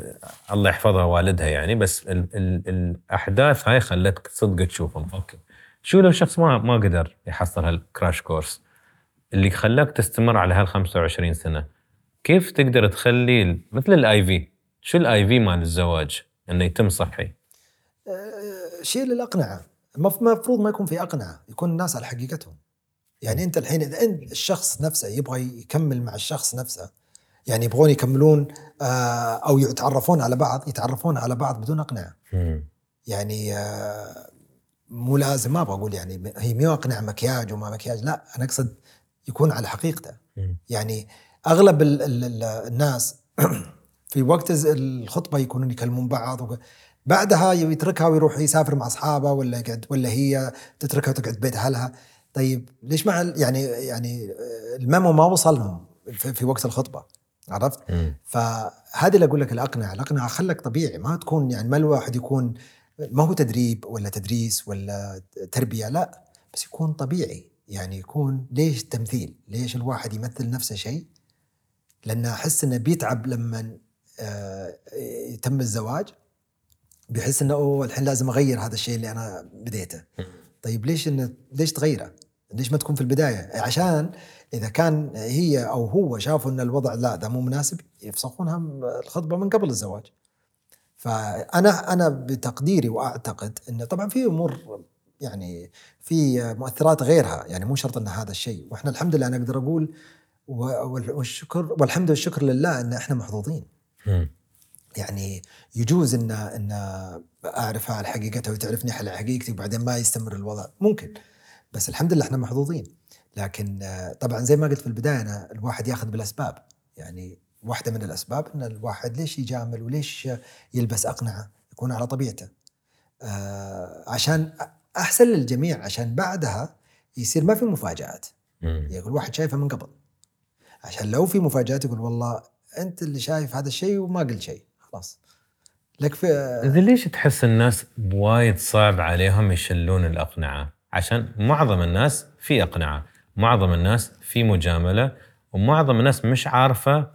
الله يحفظها والدها يعني بس ال ال الأحداث هاي خلتك صدق تشوفهم. okay. شو لو شخص ما ما قدر يحصل هال crash course اللي خلاك تستمر على هال 25 سنة كيف تقدر تخلي مثل ال IV شو ال IV مال الزواج إنه يتم صحي؟ أه، شيل الاقنعه المفروض ما يكون في أقنعة يكون الناس على حقيقتهم يعني أنت الحين إذا أنت الشخص نفسه يبغى يكمل مع الشخص نفسه يعني يبغون يكملون آه، أو يتعرفون على بعض يتعرفون على بعض بدون أقنعة. يعني آه، مو لازم ما بقول يعني هي مو اقنع مكياج وما مكياج لا أنا أقصد يكون على حقيقته. يعني أغلب ال ال ال الناس في وقت الخطبة يكونون يكلمون بعض بعدها يتركها ويروح يسافر مع أصحابه ولا يقعد ولا هي تتركها وتقعد بيت أهلها طيب ليش مع يعني يعني الميمو ما وصلهم في, في وقت الخطبة عرفت؟ مم. فهذه اللي أقول لك الأقنعة، الأقنعة خلك طبيعي ما تكون يعني ما الواحد يكون ما هو تدريب ولا تدريس ولا تربية لا بس يكون طبيعي يعني يكون ليش تمثيل؟ ليش الواحد يمثل نفسه شيء؟ لأن أحس إنه بيتعب لما آه، يتم الزواج بيحس إنه أوه الحين لازم أغير هذا الشيء اللي أنا بديته. طيب ليش انه ليش تغيره؟ ليش ما تكون في البداية؟ عشان إذا كان هي أو هو شافوا إن الوضع لا ده مو مناسب يفسخونها الخطبة من قبل الزواج. فأنا أنا بتقديري وأعتقد انه طبعا في أمور يعني في مؤثرات غيرها يعني مو شرط إن هذا الشيء وإحنا الحمد لله أنا أقدر أقول والشكر والحمد والشكر لله إن إحنا محظوظين. يعني يجوز ان إن اعرفها على حقيقتها وتعرفني على حقيقتي وبعدين ما يستمر الوضع. ممكن. بس الحمد لله إحنا محظوظين. لكن آه، طبعا زي ما قلت في البداية أنا الواحد يأخذ بالأسباب. يعني واحدة من الأسباب إن الواحد ليش يجامل وليش يلبس أقنعة؟ يكون على طبيعته. آه، عشان أحسن للجميع عشان بعدها يصير ما في مفاجآت. يقول واحد شايفه من قبل. عشان لو في مفاجآت يقول والله أنت اللي شايف هذا الشيء وما قلت شيء. خلاص لك في إذا ليش تحس الناس وايد صعب عليهم يشلون الأقنعة؟ عشان معظم الناس في أقنعة، معظم الناس في مجاملة، ومعظم الناس مش عارفة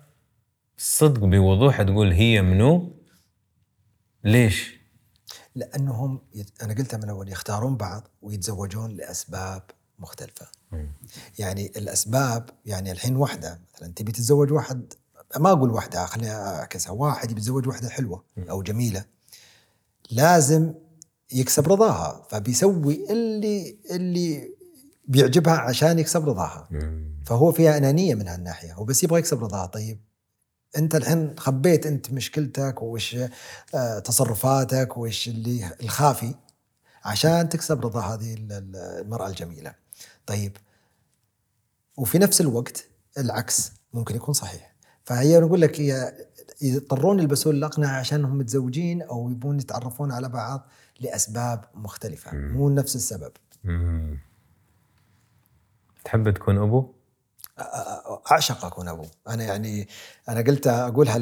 صدق بوضوح تقول هي منو؟ ليش؟ لأنهم يت- أنا قلتها من اول يختارون بعض ويتزوجون لأسباب مختلفة مم. يعني الأسباب يعني الحين واحدة مثلا تبي تتزوج واحد ما أقول واحدة خليني أعكسها. واحد يبي يتزوج واحدة حلوة أو جميلة لازم يكسب رضاها. فبيسوي اللي اللي بيعجبها عشان يكسب رضاها. فهو فيها أنانية من هالناحية. هو بس يبغى يكسب رضاها. طيب أنت الحين خبيت أنت مشكلتك وش آه، تصرفاتك وش اللي الخافي عشان تكسب رضا هذه ال- ال- المرأة الجميلة. طيب وفي نفس الوقت العكس ممكن يكون صحيح. فهي نقول لك هي يضطرون يلبسون الاقنعه عشان هم متزوجين أو يبون يتعرفون على بعض لأسباب مختلفة مم. مو نفس السبب مم. تحب تكون أبو؟ أعشق أكون أبو أنا يعني أنا قلت أقولها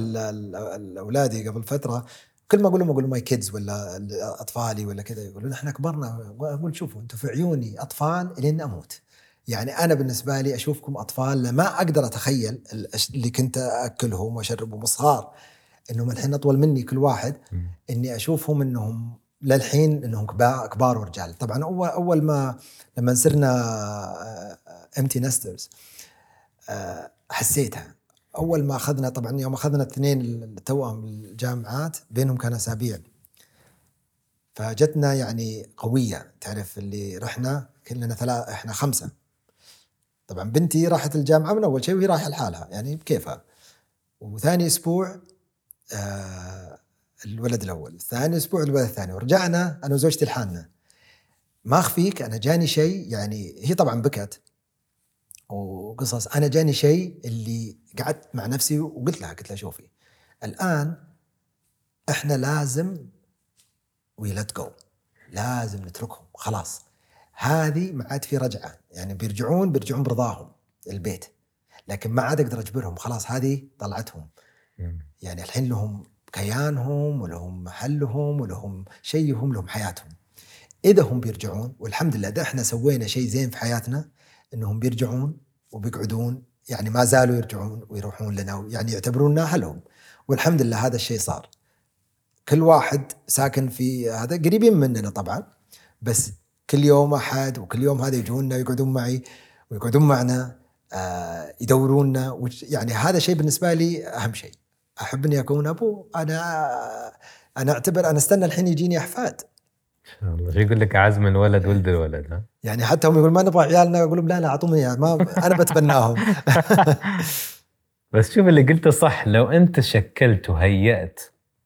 لأولادي قبل فترة كل ما أقول لهم أقول ماي كيدز ولا أطفالي ولا كذا يقولون إحنا كبرنا أقول شوفوا أنتم في عيوني أطفال لين أموت يعني أنا بالنسبة لي أشوفكم أطفال ما أقدر أتخيل اللي كنت اكلهم وأشربهم صغار انهم الحين أطول مني كل واحد. إني أشوفهم إنهم للحين إنهم كبار ورجال. طبعا اول أول ما لما صرنا امتي نسترز حسيتها. أول ما أخذنا طبعا يوم أخذنا الاثنين التوأم الجامعات بينهم كان أسابيع. فجتنا يعني قوية. تعرف اللي رحنا كلنا ثلاث إحنا خمسة. طبعا بنتي راحت الجامعة من أول شيء وهي رايحة لحالها يعني بكيفها. وثاني أسبوع آه الولد الأول. ثاني أسبوع الولد الثاني. ورجعنا أنا وزوجتي لحالنا. ما أخفيك أنا جاني شيء يعني هي طبعا بكت. وقصص أنا جاني شيء اللي قعدت مع نفسي وقلت لها قلت لها شوفي الآن إحنا لازم وي ليت جو لازم نتركهم. خلاص. هذه ما عاد في رجعة. يعني بيرجعون بيرجعون برضاهم البيت. لكن ما عاد أقدر أجبرهم. خلاص هذه طلعتهم. يعني الحين لهم كيانهم ولهم محلهم ولهم شيهم لهم حياتهم. إذا هم بيرجعون والحمد لله ده إحنا سوينا شيء زين في حياتنا إنهم بيرجعون وبيقعدون. يعني ما زالوا يرجعون ويروحون لنا يعني يعتبرونا أهلهم. والحمد لله هذا الشيء صار. كل واحد ساكن في هذا قريبين مننا طبعا. بس كل يوم أحد وكل يوم هذا يجونا يقعدون معي ويقعدون معنا آه يدورونا يعني هذا شيء بالنسبة لي أهم شيء. أحب اني اكون أبو أنا أنا أعتبر أنا أستنى الحين يجيني أحفاد. شو يقول لك عزم الولد ولد الولد ها؟ يعني حتى هم يقولون ما نبغى عيالنا أقول لهم لا لا أعطوني إياه، ما أنا بتبناهم. بس شوف اللي قلته صح لو أنت شكلت وهيأت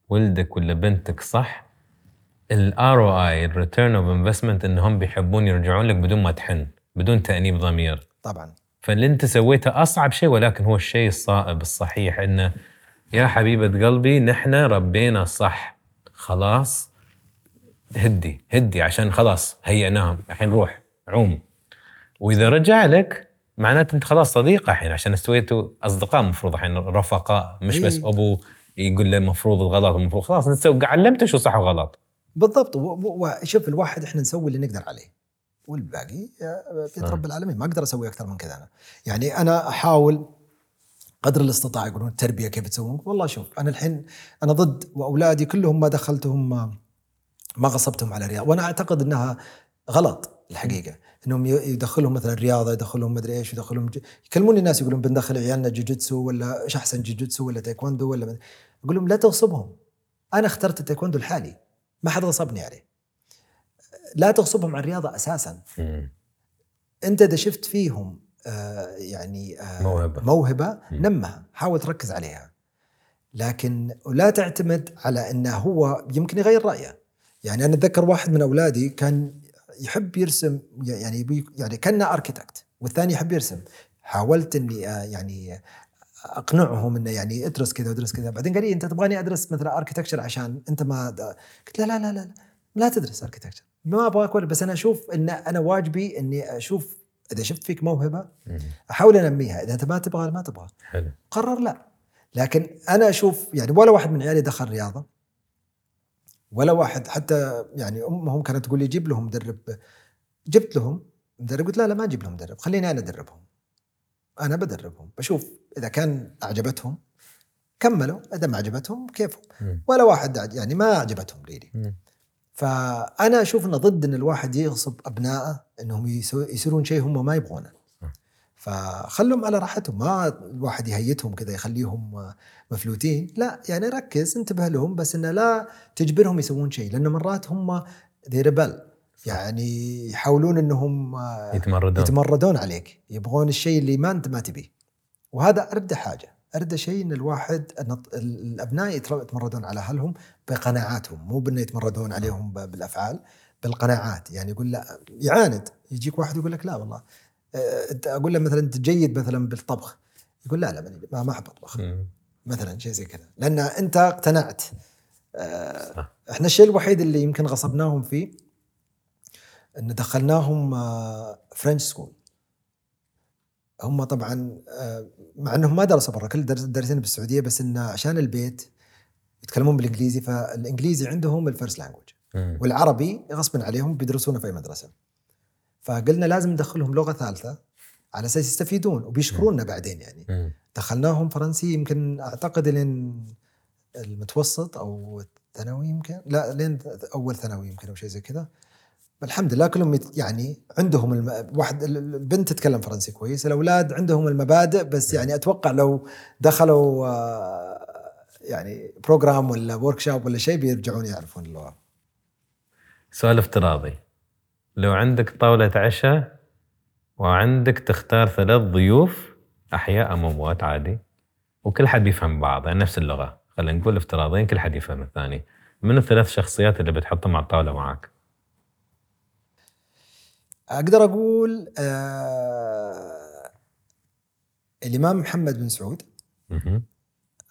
ولدك ولا بنتك صح ال ROI ال return of investment انهم بيحبون يرجعون لك بدون ما تحن بدون تأنيب ضمير. طبعا. فاللي أنت سويته أصعب شيء ولكن هو الشيء الصائب الصحيح انه يا حبيبة قلبي نحن ربينا صح. خلاص هدي هدي عشان خلاص هيئناهم الحين روح عوم. وإذا رجع لك معناته أنت خلاص صديقه الحين عشان استويتوا أصدقاء المفروض الحين رفقاء مش بس إيه. أبو يقول له المفروض الغلط المفروض خلاص أنت علمته شو صح وغلط. بالضبط. وشوف الواحد إحنا نسوي اللي نقدر عليه. والباقي آه، بيد آه. رب العالمين. ما أقدر أسوي أكثر من كذا أنا. يعني أنا أحاول قدر الاستطاعه يقولون التربية كيف تسوون. والله شوف أنا الحين أنا ضد وأولادي كلهم ما دخلتهم ما- ما غصبتهم على رياضة. وأنا أعتقد إنها غلط الحقيقة. إنهم يدخلهم مثلا رياضة يدخلهم مدري إيش يدخلهم ج... يكلموني الناس يقولون بندخل عيالنا جوجيتسو ولا إيش أحسن جوجيتسو ولا تايكوندو ولا أقول لهم لا تغصبهم. أنا اخترت التايكوندو لحالي ما حد غصبني عليه لا تغصبهم على الرياضه أساسا مم. أنت إذا شفت فيهم آه يعني آه. موهبة مم. نمها حاول تركز عليها لكن لا تعتمد على إنه هو يمكن يغير رأيه يعني أنا أتذكر واحد من أولادي كان يحب يرسم يعني يعني كان اركيتكت والثاني يحب يرسم حاولت إني آه يعني أقنعهم إنه يعني ادرس كذا وادرس كذا. بعدين قال لي أنت تبغاني أدرس مثلا اركيتكشر عشان أنت ما د- قلت لا لا لا لا لا تدرس اركيتكشر ما أبغاك ولا بس أنا أشوف إن أنا واجبي إني أشوف إذا شفت فيك موهبة. أحاول أنميها. إذا أنت ما تبغى ما تبغى. حلو. قرر لا. لكن أنا أشوف يعني ولا واحد من عيالي دخل رياضة ولا واحد حتى يعني أمهم كانت تقول لي جيب لهم مدرب جبت لهم مدرب قلت لا لا ما أجيب لهم مدرب خليني أنا أدربهم. أنا بدربهم بشوف إذا كان أعجبتهم كملوا إذا ما عجبتهم كيفهم. ولا واحد يعني ما عجبتهم ريلي مم. فأنا أشوف انه ضد إن الواحد يغصب أبنائه إنهم يصيرون شيء هم ما يبغونه. فخلهم على راحتهم ما الواحد يهيتهم كذا يخليهم مفلوتين لا يعني ركز انتبه لهم بس إنه لا تجبرهم يسوون شيء لأنه مرات هم ذي ريبل يعني يحاولون إنهم يتمردون. يتمردون عليك. يبغون الشيء اللي ما أنت ما تبيه. وهذا ارد حاجة. ارد شيء إن الواحد أن الأبناء يتمردون على أهلهم بقناعاتهم. مو بإنه يتمردون عليهم بالأفعال بالقناعات. يعني يقول لا يعاند. يجيك واحد يقول لك لا والله. آه، أقول له مثلا أنت جيد مثلا بالطبخ. يقول لا لا ما ما أحب أطبخ. مثلا شيء زي كذا. لأن أنت اقتنعت. آه،. إحنا الشيء الوحيد اللي يمكن غصبناهم فيه إن دخلناهم French school هم طبعا آه، مع إنهم ما درسوا برا كل درس دارسين بالسعودية بس انه عشان البيت يتكلمون بالإنجليزي فالإنجليزي عندهم ال first language. والعربي غصبا عليهم بيدرسونه في أي مدرسة. فقلنا لازم ندخلهم لغة ثالثة على أساس يستفيدون وبيشكرونا بعدين يعني. دخلناهم فرنسي يمكن أعتقد لين المتوسط أو الثانوي يمكن لا لين أول ثانوي يمكن أو شيء زي كذا. الحمد لله كلهم يعني عندهم الم... واحد ال- البنت تتكلم فرنسي كويس الأولاد عندهم المبادئ بس يعني أتوقع لو دخلوا آه، يعني program ولا workshop ولا شيء بيرجعون يعرفون اللغة. سؤال افتراضي. لو عندك طاولة عشاء وعندك تختار ثلاث ضيوف أحياء أم أموات عادي وكل حد يفهم بعض يعني نفس اللغة خلينا نقول افتراضيا كل حد يفهم الثاني. من الثلاث شخصيات اللي بتحطهم على الطاولة معك أقدر أقول آه الإمام محمد بن سعود.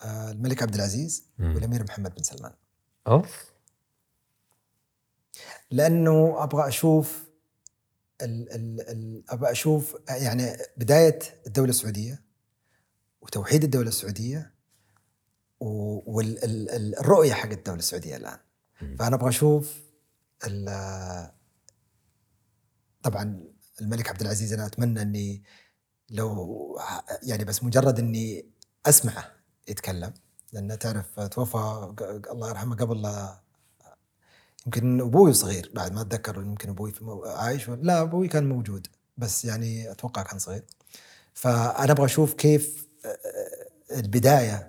آه الملك عبد العزيز. والأمير محمد بن سلمان أوف لأنه أبغى أشوف ال ال ال أبغى أشوف يعني بداية الدولة السعودية وتوحيد الدولة السعودية والرؤيه حق الدولة السعودية الآن. فأنا أبغى أشوف طبعا الملك عبد العزيز أنا أتمنى إني لو يعني بس مجرد إني أسمعه يتكلم لأنه تعرف توفى الله يرحمه قبل يمكن أبوي صغير بعد ما أتذكر يمكن أبوي عايش لا أبوي كان موجود بس يعني أتوقع كان صغير. فأنا أبغى أشوف كيف البداية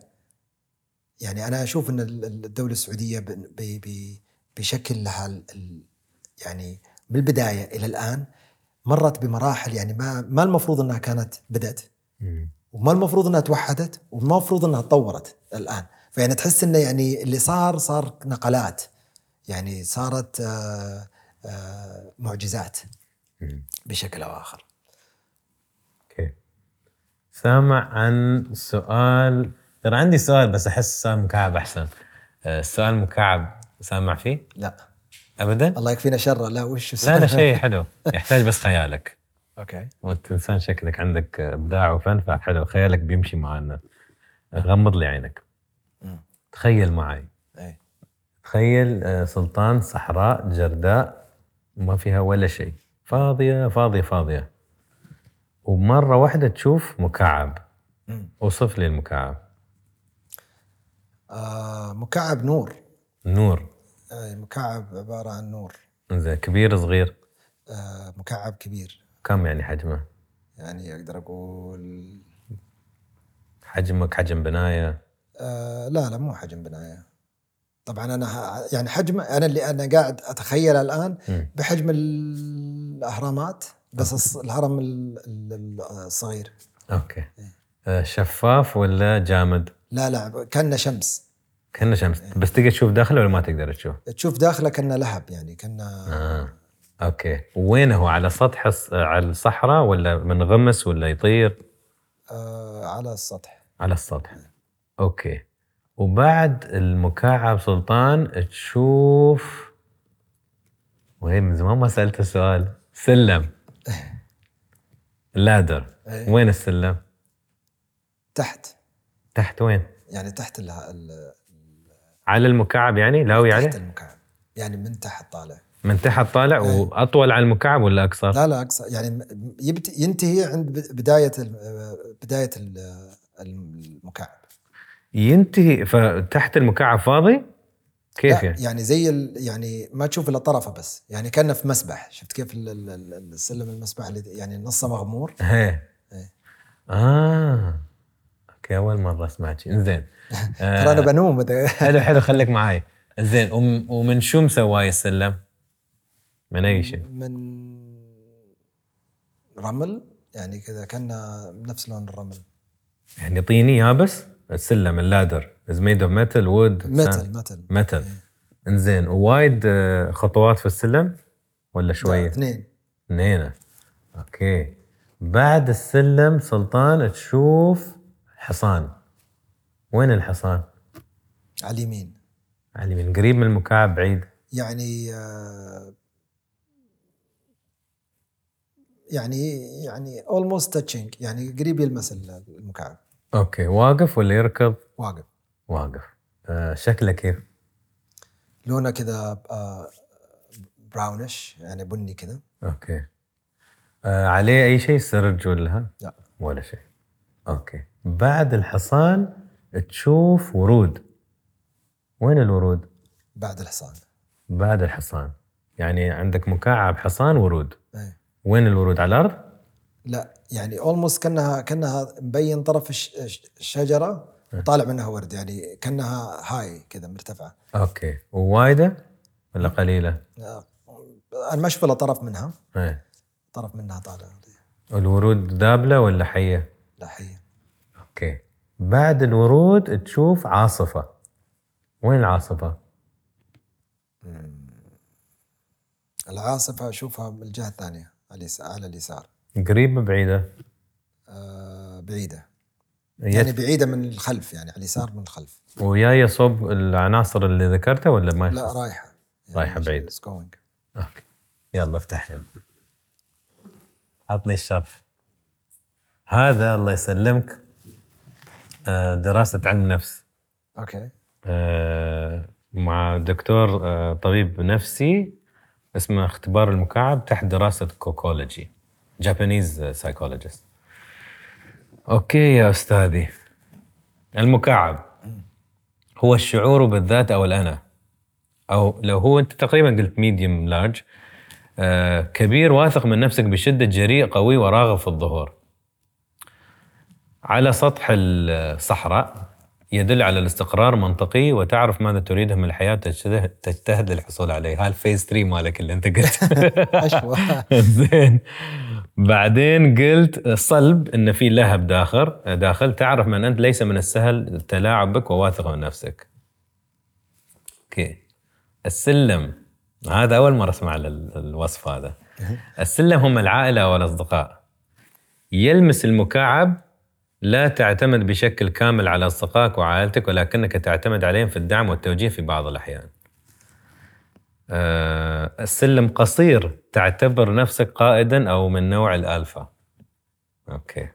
يعني أنا أشوف إن ال- ال- الدولة السعودية بشكل لها يعني بالبداية إلى الآن مرت بمراحل يعني ما ما المفروض إنها كانت بدأت. وما المفروض إنها توحدت وما المفروض إنها تطورت الآن. فيعني تحس إنه يعني اللي صار صار نقلات. يعني صارت آه، آه، معجزات. بشكل أو آخر. أوكي. سامع عن سؤال ترى عندي سؤال بس أحس سؤال مكعب أحسن. آه، السؤال مكعب سامع فيه؟ لا. ابدا؟ الله يكفينا شره. لا وش لا لا شيء حلو. يحتاج بس خيالك. أوكي. وانت انسان شكلك عندك إبداع وفن فحلو. خيالك بيمشي معنا غمض لي عينك. تخيل معي أي. تخيل آه، سلطان صحراء جرداء ما فيها ولا شيء. فاضية فاضية فاضية. ومرة واحدة تشوف مكعب. مم. وصف لي المكعب. آه مكعب نور. نور. مكعب عبارة عن نور. زين كبير صغير؟ آه مكعب كبير. كم يعني حجمه؟ يعني أقدر أقول حجمك حجم بناية؟ آه لا لا مو حجم بناية. طبعا أنا يعني حجم أنا اللي أنا قاعد اتخيله الآن. بحجم الأهرامات بس الهرم ال- ال- الصغير. أوكي. آه، شفاف ولا جامد؟ لا لا كأنه شمس. كأنه شمس بس تقدر تشوف داخله ولا ما تقدر تشوف؟ تشوف داخله كانه لهب يعني كانه آه. okay. وين هو؟ على سطح على الصحراء ولا منغمس ولا يطير؟ آه على السطح. على السطح. okay. وبعد المكعب سلطان تشوف وين من زمان ما سألت السؤال. سلم. لادر إيه. وين السلم؟ تحت. تحت وين؟ يعني تحت ال- على المكعب يعني؟ لاوي تحت عليه المكعب. يعني من تحت طالع. من تحت طالع إيه. وأطول على المكعب ولا أقصر؟ لا لا اقصى يعني يبت ينتهي عند بداية بداية ال- المكعب. ينتهي فتحت المكعب فاضي؟ كيف لا يعني؟ يعني زي ال يعني ما تشوف إلا طرفه بس. يعني كأنه في مسبح. شفت كيف ال- ال- ال- السلم المسبح اللي يعني نصه مغمور؟ إيه. آه. أوكي أول مرة أسمع شيء. زين ترى أنا بنوم. حلو حلو خليك معي زين وم- ومن شو مسواي السلم؟ من أي شيء؟ من رمل يعني كذا كان نفس لون الرمل. يعني طيني يابس السلم اللادر. از ميد اوف ميتال وود متل متل ميتال إنزين ووايد آه، خطوات في السلم ولا لا، شوية؟ اثنين. اثنين. okay. بعد السلم سلطان تشوف حصان. وين الحصان؟ على اليمين. على اليمين. قريب من المكعب بعيد. يعني آه، يعني يعني almost touching يعني قريب يلمس المكعب. okay. واقف ولا يركض؟ واقف. واقف. آه شكله كيف؟ لونه كذا آه، brownish يعني بني كذا. okay. آه عليه أي شيء؟ سرج ولا ها؟ لا. ولا شيء. أوكي. بعد الحصان تشوف ورود. وين الورود؟ بعد الحصان. بعد الحصان. يعني عندك مكعب حصان ورود. أي. وين الورود؟ على الأرض؟ لا يعني almost كأنها كأنها مبين طرف الش- الش- الشجرة وطالع منها ورد يعني كأنها هاي كذا مرتفعة. okay. ووايدة ولا قليلة؟ أنا ما أشوف الا طرف منها. إيه. طرف منها طالع. الورود ذابلة ولا حية؟ لا حية. okay. بعد الورود تشوف عاصفة. وين العاصفة؟ العاصفة أشوفها من الجهة الثانية على اليس- على اليسار. قريبة بعيدة؟ آه، بعيدة. يت- يعني بعيدة من الخلف يعني على اليسار من الخلف. وياي صوب العناصر اللي ذكرتها ولا ما لا رايحة. يعني رايحة بعيد. okay. يلا افتح لي عطني الشرف. هذا الله يسلمك. آه، دراسة علم نفس. okay. آه، مع دكتور آه، طبيب نفسي اسمه اختبار المكعب تحت دراسة Kokology Japanese psychologist okay يا أستاذي. المكعب هو الشعور بالذات أو الأنا. أو لو هو أنت تقريبا قلت medium large كبير واثق من نفسك بشدة جريء قوي وراغب في الظهور. على سطح الصحراء يدل على الاستقرار منطقي وتعرف ماذا تريده من الحياة تجتهد للحصول عليه. هاي ال phase 3 مالك اللي انت قلت. زين. بعدين قلت صلب إن في لهب داخل داخل. تعرف من أنت ليس من السهل التلاعب بك وواثق من نفسك. أوكي. السلم. هذا أول مرة أسمع ال- الوصف هذا. السلم هم العائلة والأصدقاء. يلمس المكعب لا تعتمد بشكل كامل على أصدقائك وعائلتك ولكنك تعتمد عليهم في الدعم والتوجيه في بعض الأحيان. آه، السلم قصير تعتبر نفسك قائدا أو من نوع الألفا. أوكي.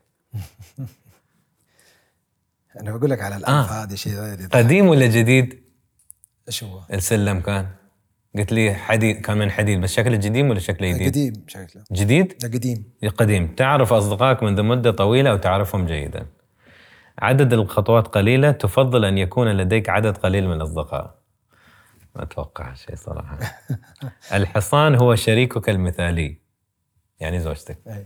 أنا بقول لك على الألف هذه شيء قديم ولا جديد؟ إيش هو؟ السلم كان؟ قلت لي حديد كان من حديد بس شكله قديم ولا شكله جديد؟ قديم شكله. جديد؟ لا قديم. قديم. تعرف أصدقائك منذ مدة طويلة وتعرفهم جيدا. عدد الخطوات قليلة تفضل أن يكون لديك عدد قليل من الأصدقاء. ما أتوقع شيء صراحة. الحصان هو شريكك المثالي. يعني زوجتك. أي.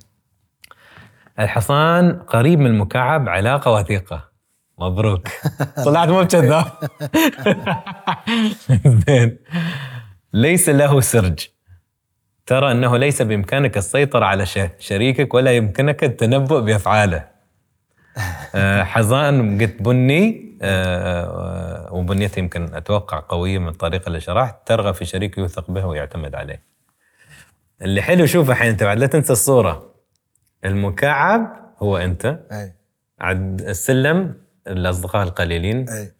الحصان قريب من المكعب علاقة وثيقة. مبروك. طلعت مو بكذاب. زين. ليس له سرج. ترى أنه ليس بإمكانك السيطرة على شريكك ولا يمكنك التنبؤ بأفعاله. آه، حصان قلت بني آه، آه، وبنيته يمكن أتوقع قوية من الطريقة اللي شرحت. ترغب في شريك يوثق به ويعتمد عليه. اللي حلو شوف الحين أنت بعد لا تنسى الصورة. المكعب هو أنت. أي. عد السلم الأصدقاء القليلين. أي.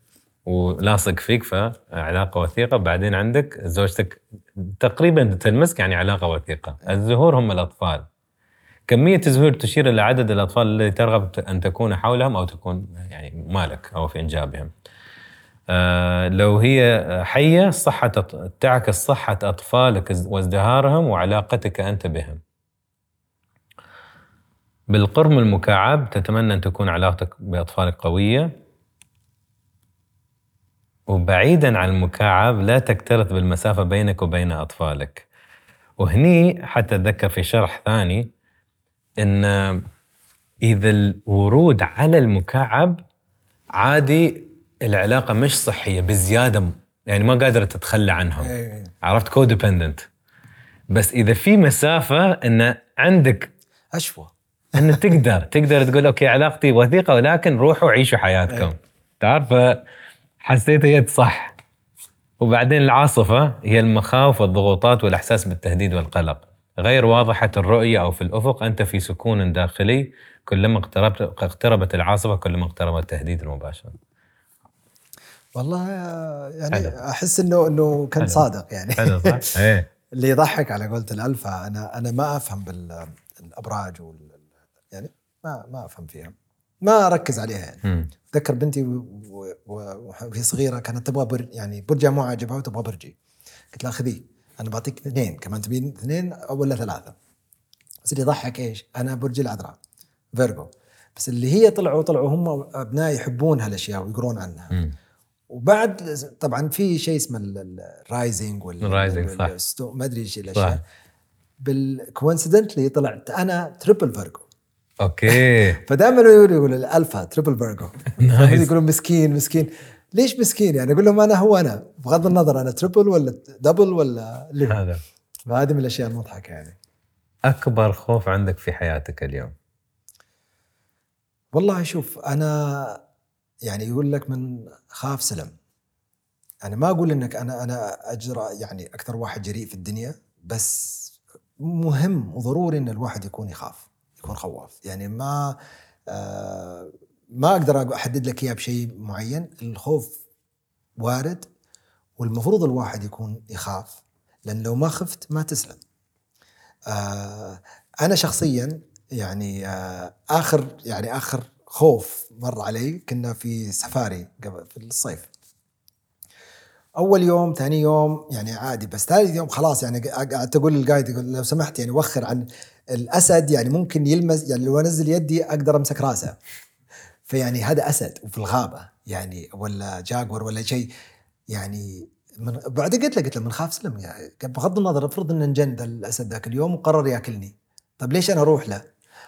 ولاصق فيك فعلاقة وثيقة. بعدين عندك زوجتك تقريبا تلمسك يعني علاقة وثيقة. الزهور هم الأطفال. كمية الزهور تشير إلى عدد الأطفال الذي ترغب أن تكون حولهم أو تكون يعني مالك أو في إنجابهم. آه، لو هي حية صحة تعكس صحة أطفالك وازدهارهم وعلاقتك أنت بهم. بالقرب من المكعب تتمنى أن تكون علاقتك بأطفالك قوية. وبعيدا عن المكعب لا تكترث بالمسافة بينك وبين أطفالك. وهني حتى اتذكر في شرح ثاني إن إذا الورود على المكعب عادي العلاقة مش صحية بزيادة يعني ما قادرة تتخلى عنهم. اي عرفت؟ codependent بس إذا في مسافة إن عندك أشوى. إن تقدر تقدر تقول okay علاقتي وثيقة ولكن روحوا عيشوا حياتكم. تعرف؟ حسيت هي صح وبعدين العاصفة هي المخاوف والضغوطات والإحساس بالتهديد والقلق غير واضحة الرؤية أو في الأفق أنت في سكون داخلي كلما اقتربت اقتربت العاصفة كلما اقترب التهديد المباشر والله يعني حلو. أحس انه إنه كان حلو. صادق يعني حلو صح؟ إيه اللي يضحك على قولة الالفا أنا أنا ما أفهم بالابراج وال يعني ما ما أفهم فيها ما أركز عليها يعني. أتذكر بنتي وهي صغيرة كانت تبغى بر يعني برجها مو عاجبها وتبغى برجي قلت لها خذيه أنا بعطيك اثنين كمان تبين اثنين ولا ثلاثة بس اللي يضحك إيش؟ أنا برج العذراء Virgo بس اللي هي طلعوا طلعوا هم أبناء يحبون هالأشياء ويقرون عنها مم. وبعد طبعا في شيء اسمه ال rising ولا rising، صح. ما أدري إيش الأشياء بال coincidentally طلعت أنا تريبل فيرجو أوكي. فدائما يقولوا يقولوا الألفا triple Virgo nice. يقولون مسكين مسكين. ليش مسكين؟ يعني أقول لهم أنا هو أنا. بغض النظر أنا triple ولا دبل ولا اللي. هذا. فهذه من الأشياء المضحكة يعني. أكبر خوف عندك في حياتك اليوم؟ والله شوف أنا يعني يقول لك من خاف سلم. أنا ما أقول إنك أنا أنا اجرى يعني أكثر واحد جريء في الدنيا بس مهم وضروري إن الواحد يكون يخاف. يكون خواف يعني ما آه ما أقدر أحدد لك إياه بشيء معين. الخوف وارد والمفروض الواحد يكون يخاف لأن لو ما خفت ما تسلم. آه أنا شخصيا يعني آه آخر يعني آخر خوف مر علي كنا في سفاري قبل في الصيف. أول يوم ثاني يوم يعني عادي بس ثالث يوم خلاص يعني قعدت أقول للقايد لو سمحت يعني وخر عن الأسد يعني ممكن يلمس يعني لو أنزل يدي أقدر أمسك رأسه. فيعني هذا أسد وفي الغابة يعني ولا جاكور ولا شيء. يعني من بعد قلت له قلت له من خاف سلم يعني بغض النظر افرض إن انجن ذا الأسد ذاك اليوم وقرر ياكلني. طب ليش أنا أروح له؟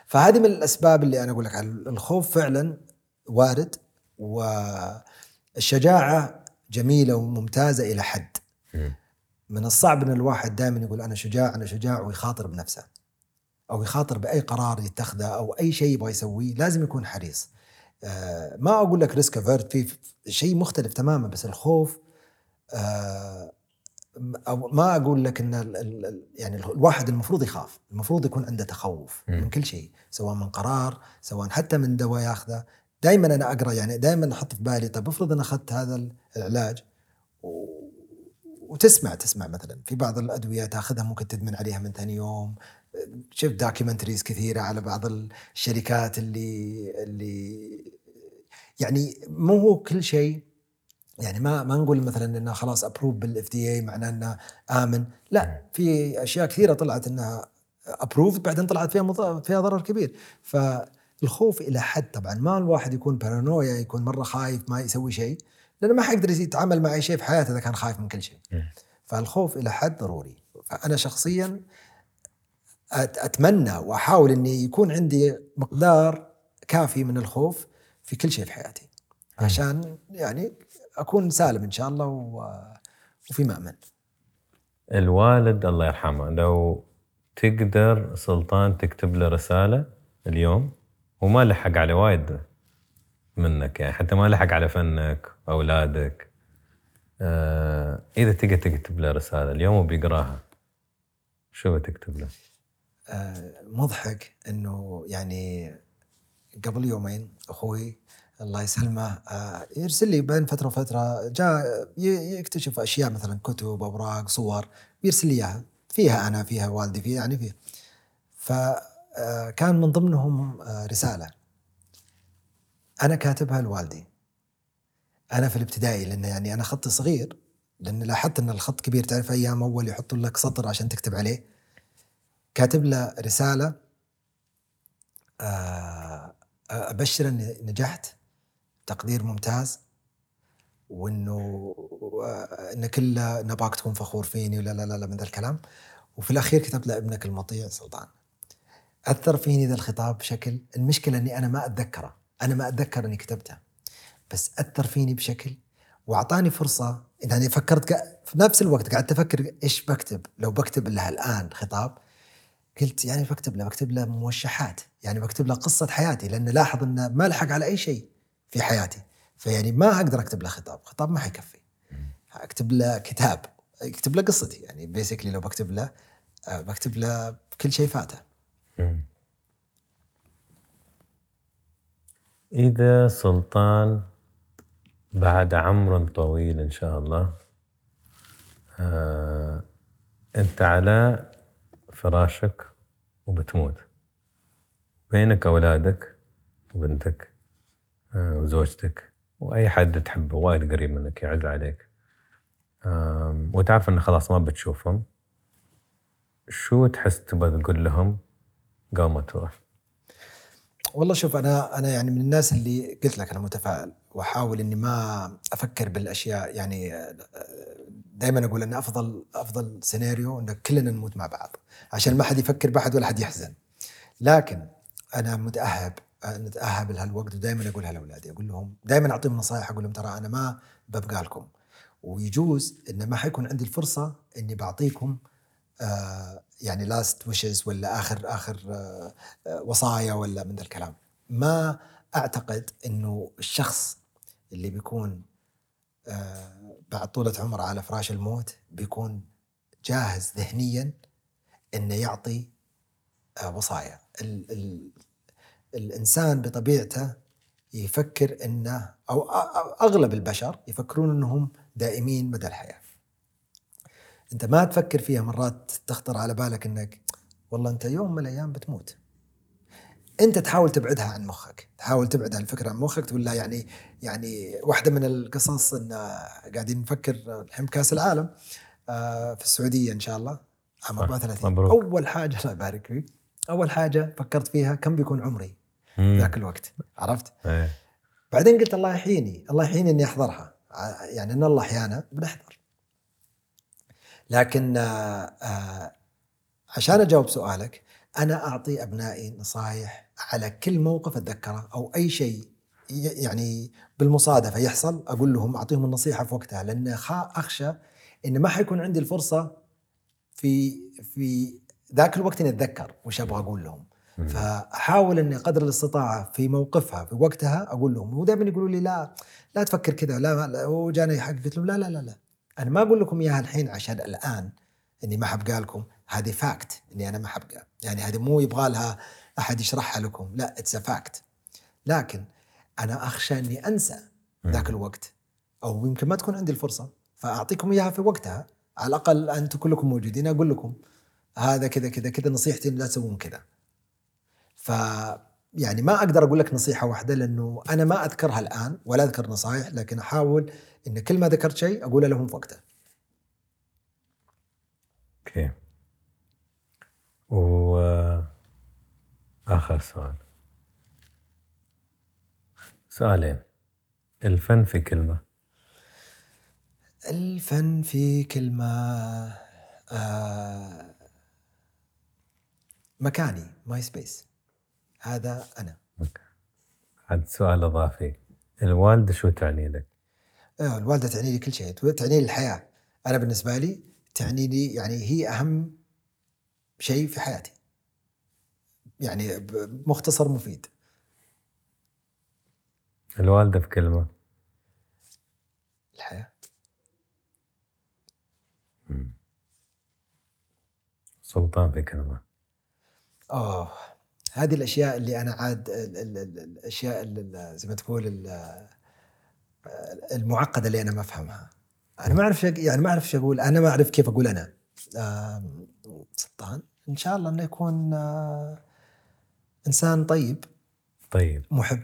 فهذه من الأسباب اللي أنا أقول لك الخوف فعلا وارد والشجاعة جميلة وممتازة إلى حد. من الصعب إن الواحد دائما يقول أنا شجاع أنا شجاع ويخاطر بنفسه. أو يخاطر بأي قرار يتخذه أو أي شيء يبغى يسويه لازم يكون حريص آه ما أقول لك risk averse في شيء مختلف تماما بس الخوف آه أو ما أقول لك إن ال ال يعني الواحد المفروض يخاف، المفروض يكون عنده تخوف مم. من كل شيء، سواء من قرار، سواء حتى من دواء ياخذه، دائما أنا أقرأ يعني دائما أحط في بالي طب افرض أنا أخذت هذا العلاج و... وتسمع تسمع مثلا في بعض الأدوية تاخذها ممكن تدمن عليها من ثاني يوم شفت documentaries كثيرة على بعض الشركات اللي اللي يعني مو هو كل شيء. يعني ما ما نقول مثلا إنه خلاص approved بال FDA معناه إنه آمن. لا في أشياء كثيرة طلعت إنها approved بعدين طلعت فيها مض... فيها ضرر كبير. فالخوف إلى حد طبعا. ما الواحد يكون بارانويا يكون مرة خايف ما يسوي شيء لأنه ما حيقدر يتعامل مع أي شيء في حياته إذا كان خايف من كل شيء. فالخوف إلى حد ضروري. فأنا شخصيا أتمنى وأحاول إني يكون عندي مقدار كافي من الخوف في كل شيء في حياتي. عشان يعني أكون سالم إن شاء الله وفي مأمن. الوالد الله يرحمه لو تقدر سلطان تكتب له رسالة اليوم وما لحق على وايد منك يعني حتى ما لحق على فنك أولادك آه إذا تقدر تكتب له رسالة اليوم وبيقراها شو بتكتب له؟ آه مضحك إنه يعني قبل يومين أخوي الله يسلمه آه يرسل لي بين فترة وفترة جاء يكتشف أشياء مثلا كتب أوراق صور يرسل لي إياها فيها أنا فيها والدي فيها يعني فيها. فكان من ضمنهم آه رسالة. أنا كاتبها لوالدي. أنا في الابتدائي لأن يعني أنا خطي صغير لأن لاحظت إن الخط كبير تعرف أيام أول يحطوا لك سطر عشان تكتب عليه. كاتب له رسالة آه أبشر إني نجحت تقدير ممتاز وإنه إن كل نباك تكون فخور فيني ولا لا لا لا من ذا الكلام. وفي الأخير كتبت له ابنك المطيع سلطان. أثر فيني ذا الخطاب بشكل المشكلة إني أنا ما أتذكره أنا ما أتذكر إني كتبته. بس أثر فيني بشكل وأعطاني فرصة يعني فكرت في نفس الوقت قعدت أفكر إيش بكتب. لو بكتب له الان خطاب قلت يعني بكتب له بكتب له موشحات يعني بكتب له قصة حياتي لأن لاحظ إنه ما لحق على أي شيء في حياتي. فيعني ما أقدر أكتب له خطاب خطاب ما حيكفي. أكتب له كتاب أكتب له قصتي يعني بيسكلي لو بكتب له آه، بكتب له كل شيء فاته. إذا سلطان بعد عمر طويل إن شاء الله آه أنت على فراشك وبتموت. بينك أولادك وبنتك آه وزوجتك وأي حد تحبه وايد قريب منك يعز عليك. آه وتعرف إن خلاص ما بتشوفهم. شو تحس تبغى تقول لهم قبل ما تروح؟ والله شوف أنا أنا يعني من الناس اللي قلت لك أنا متفائل وأحاول إني ما أفكر بالأشياء يعني دائما أقول إن أفضل أفضل سيناريو إن كلنا نموت مع بعض. عشان ما حد يفكر بأحد ولا حد يحزن. لكن أنا متأهب نتأهب لهالوقت ودائما اقولها لاولادي أقول لهم دائما أعطيهم نصائح أقول لهم ترى أنا ما ببقى لكم. ويجوز إن ما حيكون عندي الفرصة إني بعطيكم آه يعني لاست ويشز ولا آخر آخر آه آه وصايا ولا من ذا الكلام. ما أعتقد إنه الشخص اللي بيكون بعد طولة عمره على فراش الموت بيكون جاهز ذهنيا إنه يعطي آه وصايا. ال ال الإنسان بطبيعته يفكر إنه أو أغلب البشر يفكرون إنهم دائمين مدى الحياة. أنت ما تفكر فيها مرات تخطر على بالك إنك والله أنت يوم من الأيام بتموت. انت تحاول تبعدها عن مخك تحاول تبعد الفكرة عن مخك تقول لا يعني يعني واحدة من القصص إن قاعدين نفكر الحين كاس العالم في السعودية إن شاء الله عام 34 مبروك. أول حاجة الله يبارك فيك أول حاجة فكرت فيها كم بيكون عمري ذاك الوقت عرفت؟ إيه. بعدين قلت الله يحييني الله يحييني إني أحضرها يعني إن الله أحيانا بنحضر. لكن آه، آه، عشان أجاوب سؤالك أنا أعطي أبنائي نصائح على كل موقف أتذكره أو أي شيء يعني بالمصادفة يحصل أقول لهم أعطيهم النصيحة في وقتها لأن أخشى إن ما حيكون عندي الفرصة في في ذاك الوقت إني أتذكر وش أبغى أقول لهم. فأحاول إني قدر الاستطاعة في موقفها في وقتها أقول لهم ودائما يقولوا لي لا لا تفكر كذا لا, لا وجاني حق قلت لهم لا لا لا لا. أنا ما أقول لكم إياها الحين عشان الآن إني ما حبقى لكم هذه fact إني أنا ما حبقى. يعني هذه مو يبغى لها أحد يشرحها لكم. لا it's fact لكن أنا أخشى إني أنسى ذاك الوقت. أو يمكن ما تكون عندي الفرصة. فأعطيكم إياها في وقتها. على الأقل أنتم كلكم موجودين. أقول لكم هذا كذا كذا كذا نصيحتي لا تسوون كذا. ف يعني ما أقدر أقول لك نصيحة واحدة لأنه أنا ما أذكرها الآن ولا أذكر نصائح لكن أحاول إن كل ما ذكرت شيء أقوله لهم في وقته أوكي. و اخر سؤال. سؤالين. الفن في كلمة. الفن في كلمة آه مكاني my space هذا أنا. عاد سؤال إضافي. الوالدة شو تعني لك؟ آه الوالدة تعني لي كل شيء. تعني لي الحياة. أنا بالنسبة لي تعني لي يعني هي أهم شيء في حياتي. يعني مختصر مفيد. الوالدة في كلمة. الحياة. سلطان في كلمة. اوه هذه الأشياء اللي أنا عاد ال- ال- ال- الأشياء اللي زي ما تقول ال- المعقدة اللي أنا ما أفهمها. أنا ما أعرف شي- يعني ما أعرف إيش أقول. أنا ما أعرف كيف أقول أنا. آم، سلطان. إن شاء الله إنه يكون آه، إنسان طيب. طيب. محب.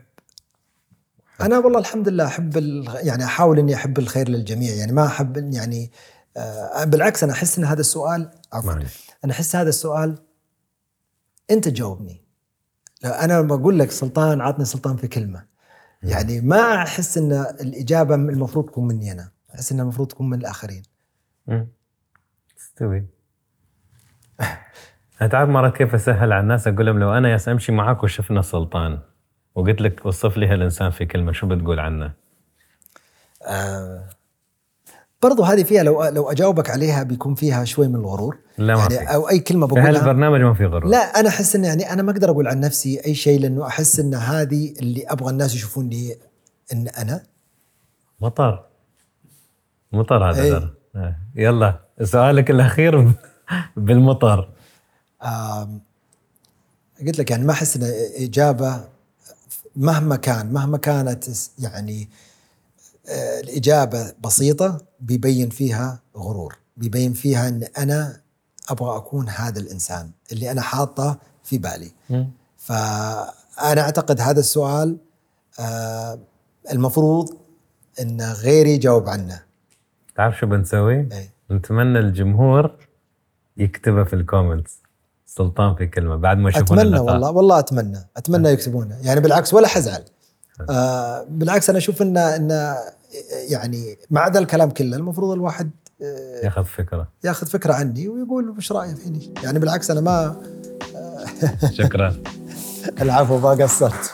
أنا والله الحمد لله أحب ال- يعني أحاول إني أحب الخير للجميع يعني ما أحب يعني آه، بالعكس أنا أحس إن هذا السؤال عفوا أنا أحس هذا السؤال أنت تجاوبني لو أنا بقول لك سلطان عطني سلطان في كلمة. يعني ما أحس إن الإجابة المفروض تكون مني أنا. أحس انها المفروض تكون من الآخرين. مم. تعرف مرة كيف أسهل على الناس؟ أقول لهم لو أنا ياس أمشي معاك وشفنا سلطان. وقلت لك وصف لي هالإنسان في كلمة شو بتقول عنه؟ آه برضو هذه فيها لو لو أجاوبك عليها بيكون فيها شوي من الغرور. لا ما يعني في. أو أي كلمة في بقولها هالبرنامج ما في غرور. لا أنا أحس إن يعني أنا ما أقدر أقول عن نفسي أي شيء لأنه أحس إن هذه اللي أبغى الناس يشوفوني إن أنا. مطر. مطر هذا. ترى آه. يلا سؤالك الأخير بالمطر. قلت لك يعني ما أحس ان إجابة مهما كان مهما كانت يعني آه، الإجابة بسيطة بيبين فيها غرور بيبين فيها إن أنا أبغى أكون هذا الإنسان اللي أنا حاطه في بالي فأنا أعتقد هذا السؤال آه، المفروض إن غيري يجاوب عنه تعرف شو بنسوي؟ إيه. نتمنى الجمهور يكتبها في ال comments سلطان في كلمة بعد ما يشوفون أتمنى. والله والله أتمنى أتمنى يكتبونه يعني بالعكس ولا حزعل. آه بالعكس أنا أشوف إن إن يعني مع ذا الكلام كله المفروض الواحد آه، ياخذ فكرة. ياخذ فكرة عني ويقول وش رأيه فيني يعني بالعكس أنا ما شكرا. العفو ما قصرت.